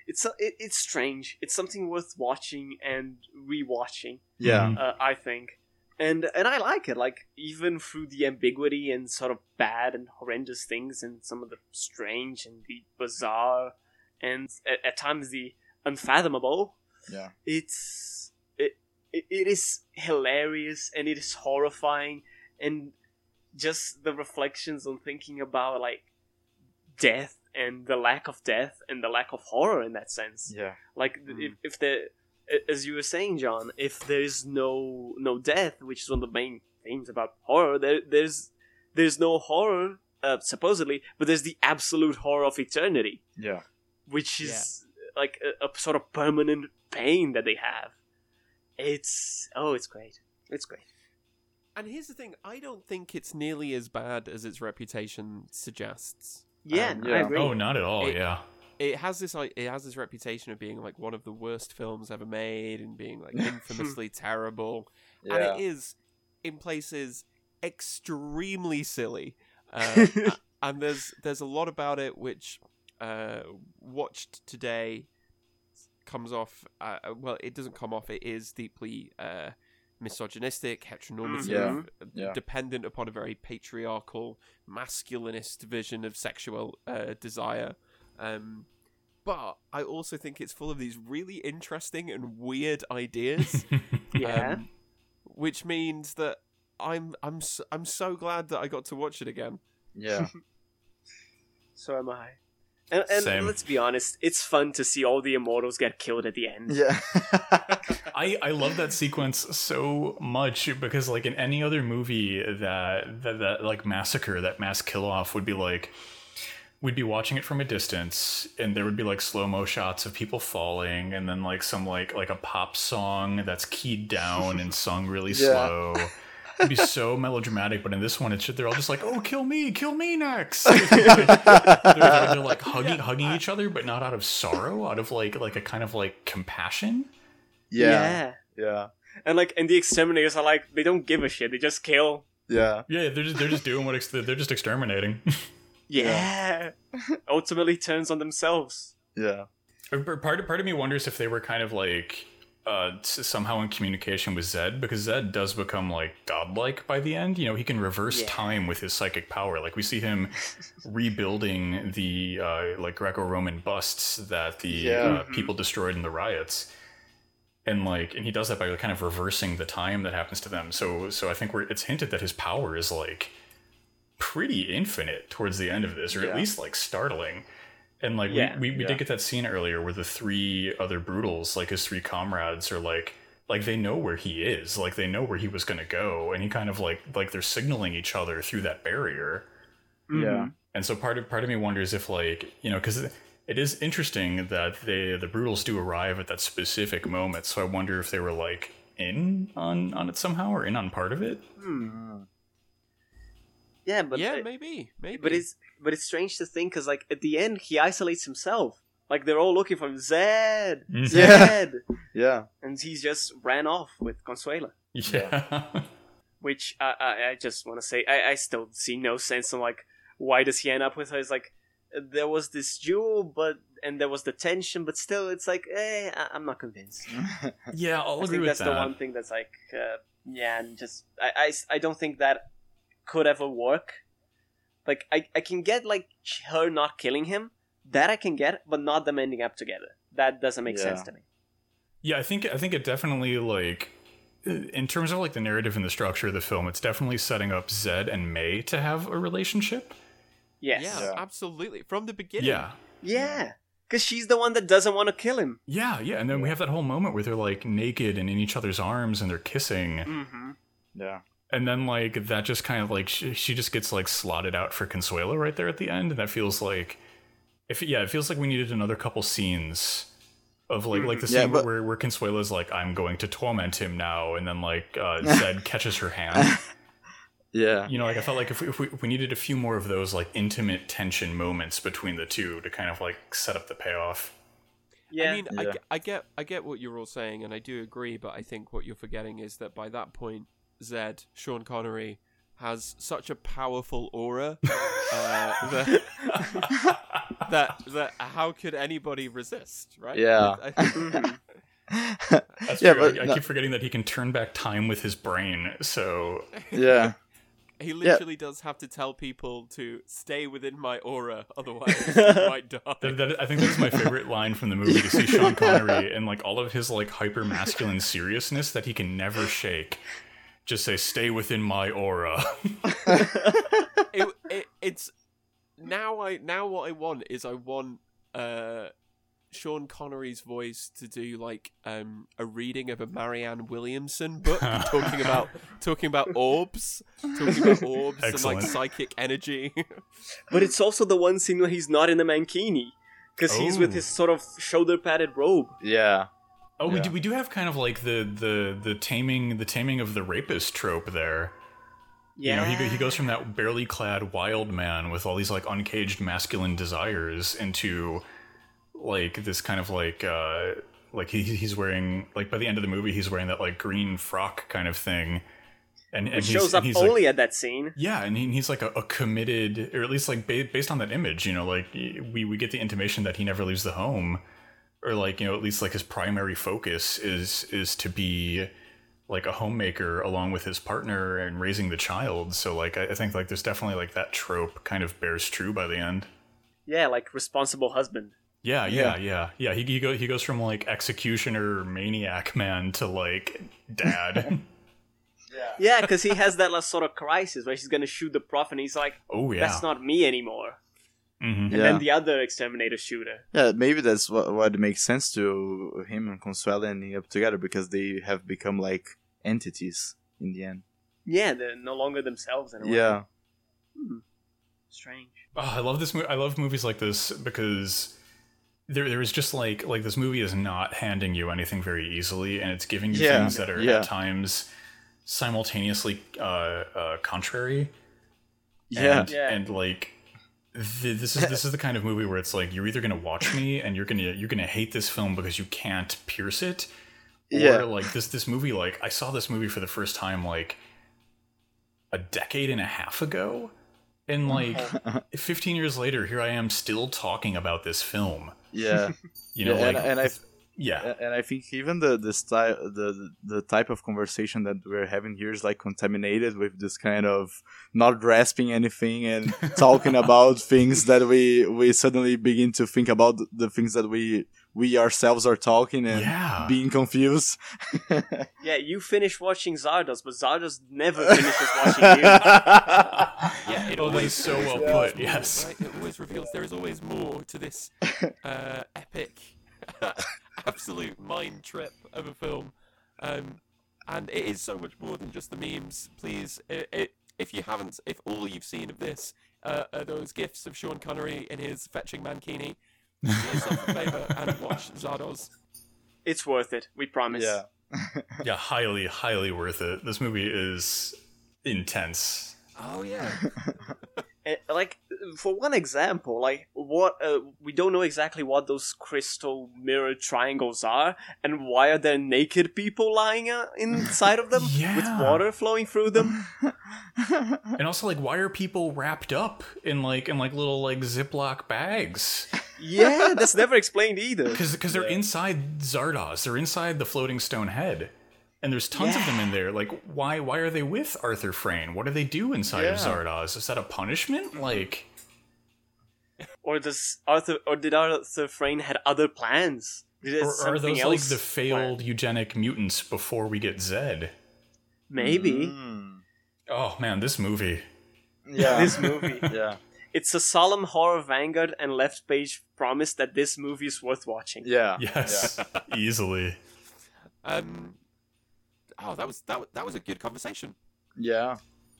it's a, it, it's strange. It's something worth watching and rewatching. Yeah, Mhm. uh, i think. And and i like it. Like even through the ambiguity and sort of bad and horrendous things and some of the strange and the bizarre and at, at times the unfathomable yeah, it's it, it it is hilarious and it is horrifying. And just the reflections on thinking about like death and the lack of death and the lack of horror in that sense yeah, like Mm. if, if the as you were saying john if there's no no death which is one of the main themes about horror there, there's there's no horror uh, supposedly but there's the absolute horror of eternity yeah, which is like a, a sort of permanent pain that they have. It's oh, it's great. It's great. And here's the thing: I don't think it's nearly as bad as its reputation suggests. Yeah, Um, I yeah. agree. Oh, not at all. It- yeah. It has this like, it has this reputation of being like one of the worst films ever made and being like infamously terrible, Yeah. and it is in places extremely silly. Uh, and there's there's a lot about it which uh, watched today comes off. Uh, uh, well, it doesn't come off. It is deeply uh, misogynistic, heteronormative, Yeah. uh, Yeah. dependent upon a very patriarchal, masculinist vision of sexual uh, desire. Um, but I also think it's full of these really interesting and weird ideas. yeah. um, which means that I'm I'm s- I'm so glad that I got to watch it again. Yeah. so am I. And, and Same. let's be honest, it's fun to see all the immortals get killed at the end. Yeah. I, I love that sequence so much because like in any other movie that that, that like massacre that mass kill off would be like we'd be watching it from a distance and there would be like slow mo shots of people falling and then like some like like a pop song that's keyed down and sung really Yeah. slow it'd be so melodramatic but in this one it's they're all just like oh kill me kill me next they're, they're, they're, like hugging hugging each other but not out of sorrow out of like like a kind of like compassion yeah. Yeah. And like, and the exterminators are like, they don't give a shit. They just kill. Yeah. Yeah, they're just they're just doing what ex- they're just exterminating. Yeah. Ultimately turns on themselves. Yeah. Uh, part of, part of me wonders if they were kind of like uh, somehow in communication with Zed because Zed does become like godlike by the end. You know, he can reverse Yeah. time with his psychic power. Like we see him rebuilding the uh, like Greco-Roman busts that the Yeah. uh, people destroyed in the riots. And like, and he does that by kind of reversing the time that happens to them. So, so I think we're, it's hinted that his power is like pretty infinite towards the end of this, or at least like startling. And like Yeah. we, we, we Yeah. did get that scene earlier where the three other brutals, like his three comrades, are like like they know where he is, like they know where he was gonna go, and he kind of like like they're signaling each other through that barrier. Yeah. And so part of part of me wonders if like you know because it is interesting that they the brutals do arrive at that specific moment. So I wonder if they were like in on on it somehow or in on part of it. Mm. Yeah, but yeah, uh, maybe, maybe. but it's but it's strange to think because like at the end he isolates himself. Like they're all looking for him, Zed, Mhm. Zed, Yeah. and he's just ran off with Consuela. Yeah. Which I I, I just want to say I, I still see no sense in like why does he end up with her? It's like there was this duel, but and there was the tension, but still it's like eh, I, I'm not convinced. yeah, I'll I agree think with that's that. the one thing that's like, uh, yeah, and just I, I, I don't think that could ever work. Like I, I can get like her not killing him, that I can get, but not them ending up together. That doesn't make sense to me. Yeah, I think I think it definitely like in terms of like the narrative and the structure of the film, it's definitely setting up Zed and May to have a relationship. Yes. yeah, Yeah. Yeah. absolutely. From the beginning. Yeah. Yeah. Because she's the one that doesn't want to kill him. Yeah, yeah, and then we have that whole moment where they're like naked and in each other's arms and they're kissing, Mm-hmm. Yeah. And then like that just kind of like she, she just gets like slotted out for Consuelo right there at the end, and that feels like if yeah, it feels like we needed another couple scenes of like like the Yeah, scene but- where where Consuelo's like I'm going to torment him now, and then like uh, Zed catches her hand. Yeah. you know like i felt like if we, if we if we needed a few more of those like intimate tension moments between the two to kind of like set up the payoff Yeah. I mean, Yeah. ge- I get, I get what you're all saying, and I do agree. But I think what you're forgetting is that by that point, Zed, Sean Connery, has such a powerful aura uh, that, that that how could anybody resist? Right? Yeah. I, I think. That's yeah, true. but I, I no- keep forgetting that he can turn back time with his brain. So yeah. he literally does have to tell people to stay within my aura, otherwise you might die. that, that, I think that is my favorite line from the movie to see Sean Connery and like all of his like hyper masculine seriousness that he can never shake. Just say, "Stay within my aura." it, it, it's now I now what I want is I want uh Sean Connery's voice to do like um a reading of a Marianne Williamson book talking about talking about orbs, talking about orbs and like psychic energy. but it's also the one scene where he's not in the mankini. Because he's with his sort of shoulder padded robe. Yeah. Oh, we do we do have kind of like the the the taming the taming of the rapist trope there. Yeah. You know, he, he goes from that barely clad wild man with all these like uncaged masculine desires into like this kind of like uh like he, he's wearing like by the end of the movie he's wearing that like green frock kind of thing and, and shows up he's, like- only at that scene. yeah, and he, he's like a, a committed, or at least like ba- based on that image, you know, like we we get the intimation that he never leaves the home, or like you know at least like his primary focus is is to be like a homemaker along with his partner and raising the child. So like I, I think like there's definitely like that trope kind of bears true by the end. Yeah, like responsible husband. Yeah, yeah, yeah, yeah. He he, go, he goes from like executioner maniac man to like dad. Yeah, yeah, because he has that last sort of crisis where he's gonna shoot the prof, and he's like, oh yeah. "That's not me anymore." Hmm And Yeah. then the other exterminator shooter. Yeah, maybe that's what, what makes sense to him and Consuelo ending up together because they have become like entities in the end. Yeah, they're no longer themselves anymore. Yeah. strange. Oh, I love this movie. I love movies like this because there there is just like like this movie is not handing you anything very easily, and it's giving you Yeah, things that are yeah. at times simultaneously uh, uh, contrary. Yeah. and, Yeah. and like th- this is this is the kind of movie where it's like you're either gonna watch me and you're gonna you're gonna hate this film because you can't pierce it, or Yeah. like this this movie like I saw this movie for the first time like a decade and a half ago, and like uh-huh. 15 years later, here I am still talking about this film. Yeah. You know, Yeah, and, and I yeah, and I think even the the style the the type of conversation that we're having here is like contaminated with this kind of not grasping anything and talking about things that we we suddenly begin to think about the things that we we ourselves are talking and yeah. being confused. Yeah, you finish watching Zardoz, but Zardoz never finishes watching you. Yeah, it Oh, always so well put, yes. right? It always reveals there is always more to this uh, epic, absolute mind trip of a film, um, and it is so much more than just the memes. Please, i it, if you haven't, if all you've seen of this uh, are those gifs of Sean Connery in his fetching mankini, do yourself a favour and watch Zardoz. It's worth it, we promise. yeah. yeah, highly, highly worth it. This movie is intense. Oh yeah, Eh, like for one example like what uh, we don't know exactly what those crystal mirror triangles are and why are there naked people lying uh, inside of them with water flowing through them And also, like, why are people wrapped up in like in like little like Ziploc bags? yeah that's never explained either Because because they're inside Zardoz. They're inside the floating stone head. And there's tons of them in there. Like, why why are they with Arthur Frayne? What do they do inside of Yeah. Zardoz? Is that a punishment? Like, or does arthur or did arthur frayne had other plans Did or are something those like else the plan? failed eugenic mutants before we get Zed? maybe Mm. Oh man, this movie. Yeah. this movie yeah. it's a solemn horror vanguard and left page promise that this movie is worth watching Yeah. Yes, easily. um, oh that was that, wa- that was a good conversation. Yeah.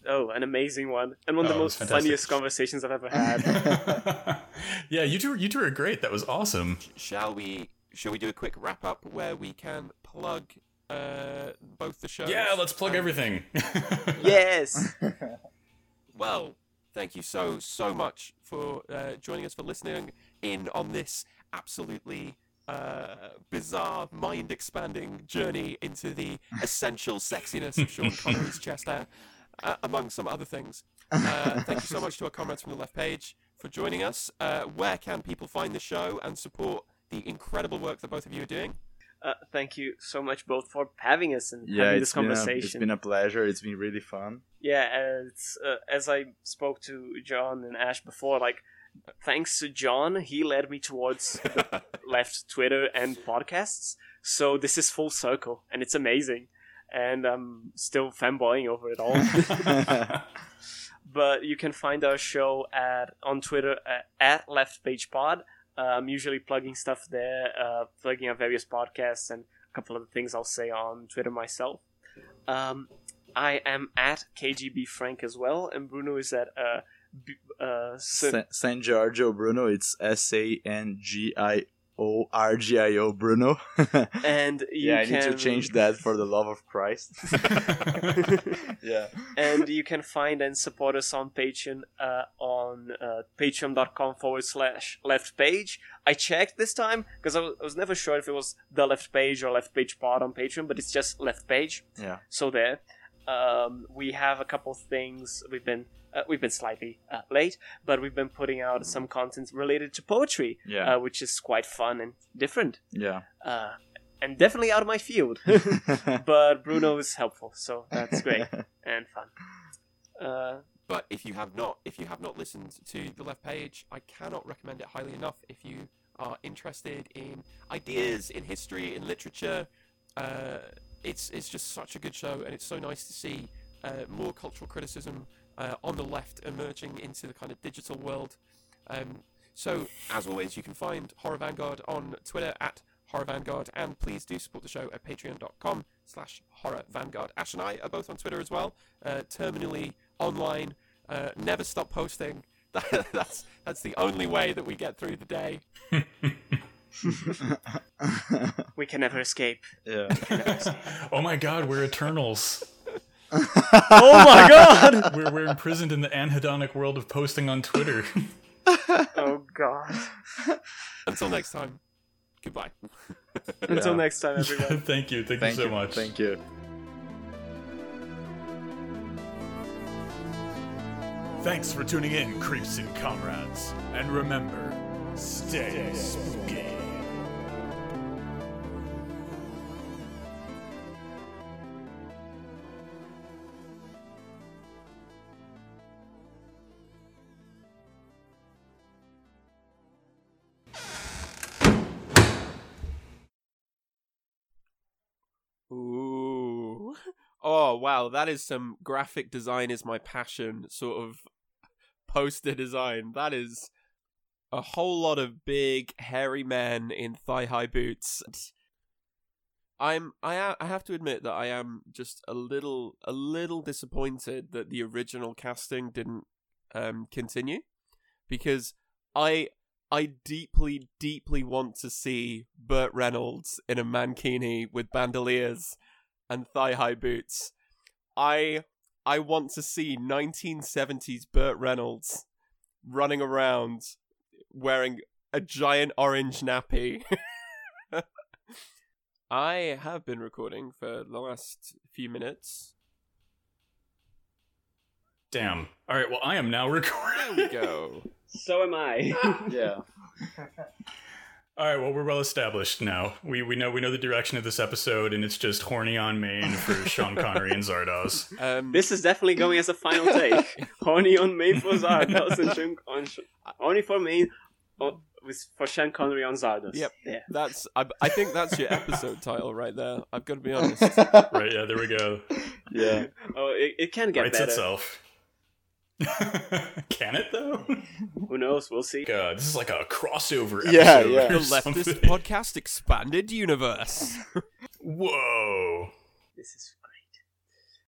Oh an amazing one and one of Oh, the most funniest conversations i've ever had yeah, you two you two are great. That was awesome. Shall we? Shall we do a quick wrap up where we can plug uh, both the shows? Yeah, let's plug and- everything. yes Well, thank you so so much for uh, joining us for listening in on this absolutely uh, bizarre, mind-expanding journey into the essential sexiness of Sean Connery's chest hair, uh, among some other things. Uh, thank you so much to our comrades from the left page for joining us. Uh, where can people find the show and support the incredible work that both of you are doing? Uh, thank you so much both for having us and Yeah, having it's this been, a, conversation. it's been a pleasure. It's been really fun. Yeah, as uh, as I spoke to John and Ash before, like thanks to John, he led me towards the left Twitter and podcasts. So this is full circle, and it's amazing. And I'm still fanboying over it all. but you can find our show at on Twitter at, at Left Page Pod. Uh, I'm usually plugging stuff there, uh, plugging our various podcasts and a couple of the things I'll say on Twitter myself. Um, I am at KGB Frank as well, and Bruno is at uh, uh, San, San Giorgio Bruno. It's S A N G I O R G I O Bruno. And you yeah, I can need to change that for the love of Christ. yeah. and you can find and support us on Patreon uh, on uh, patreon.com forward slash left page. I checked this time because I was, I was never sure if it was the left page or left page pod on Patreon, but it's just left page. Yeah. So there, um, we have a couple things. We've been uh, we've been slightly uh, late, but we've been putting out some content related to poetry, Yeah. uh, which is quite fun and different, Yeah. uh, and definitely out of my field. but Bruno is helpful, so that's great and fun. Uh, But if you have not, if you have not listened to the left page, I cannot recommend it highly enough. If you are interested in ideas, in history, in literature, uh, it's it's just such a good show, and it's so nice to see uh, more cultural criticism uh, on the left emerging into the kind of digital world. Um, so, as always, you can find Horror Vanguard on Twitter at Horror Vanguard, and please do support the show at patreon.com slash Horror Vanguard. Ash and I are both on Twitter as well, uh, terminally online, uh, never stop posting. that's that's the only way that we get through the day. we can never escape. yeah. oh my god, we're eternals. Oh my god! We're, we're imprisoned in the anhedonic world of posting on Twitter. Oh god. Until next time, goodbye. Until Yeah. next time, everyone. thank you. Thank, Thank you so you. much. Thank you. Thanks for tuning in, creeps and comrades. And remember, stay spooky. Oh wow, that is some graphic design is my passion sort of poster design. That is a whole lot of big hairy men in thigh-high boots. I'm I I have to admit that I am just a little a little disappointed that the original casting didn't um continue because I I deeply, deeply want to see Burt Reynolds in a mankini with bandoliers and thigh-high boots. I I want to see 1970s Burt Reynolds running around wearing a giant orange nappy. I have been recording for the last few minutes. Damn. All right. Well, I am now recording. There recording. we go. So am I. Yeah. All right. Well, we're well established now. We we know we know the direction of this episode, and it's just horny on main for Sean Connery and Zardoz. Um, this is definitely going as a final take. horny on Main for Zardoz and Sean, on, Sh- Only for Main oh, with, for Sean Connery on Zardoz. Yep. Yeah. that's I, I think that's your episode title right there. I've got to be honest. Right. Yeah. There we go. yeah. Oh, it, it can get Writes better. itself. Can it though? Who knows? We'll see. God, this is like a crossover. Yeah, episode yeah. The Leftist. Podcast Expanded Universe. Whoa. This is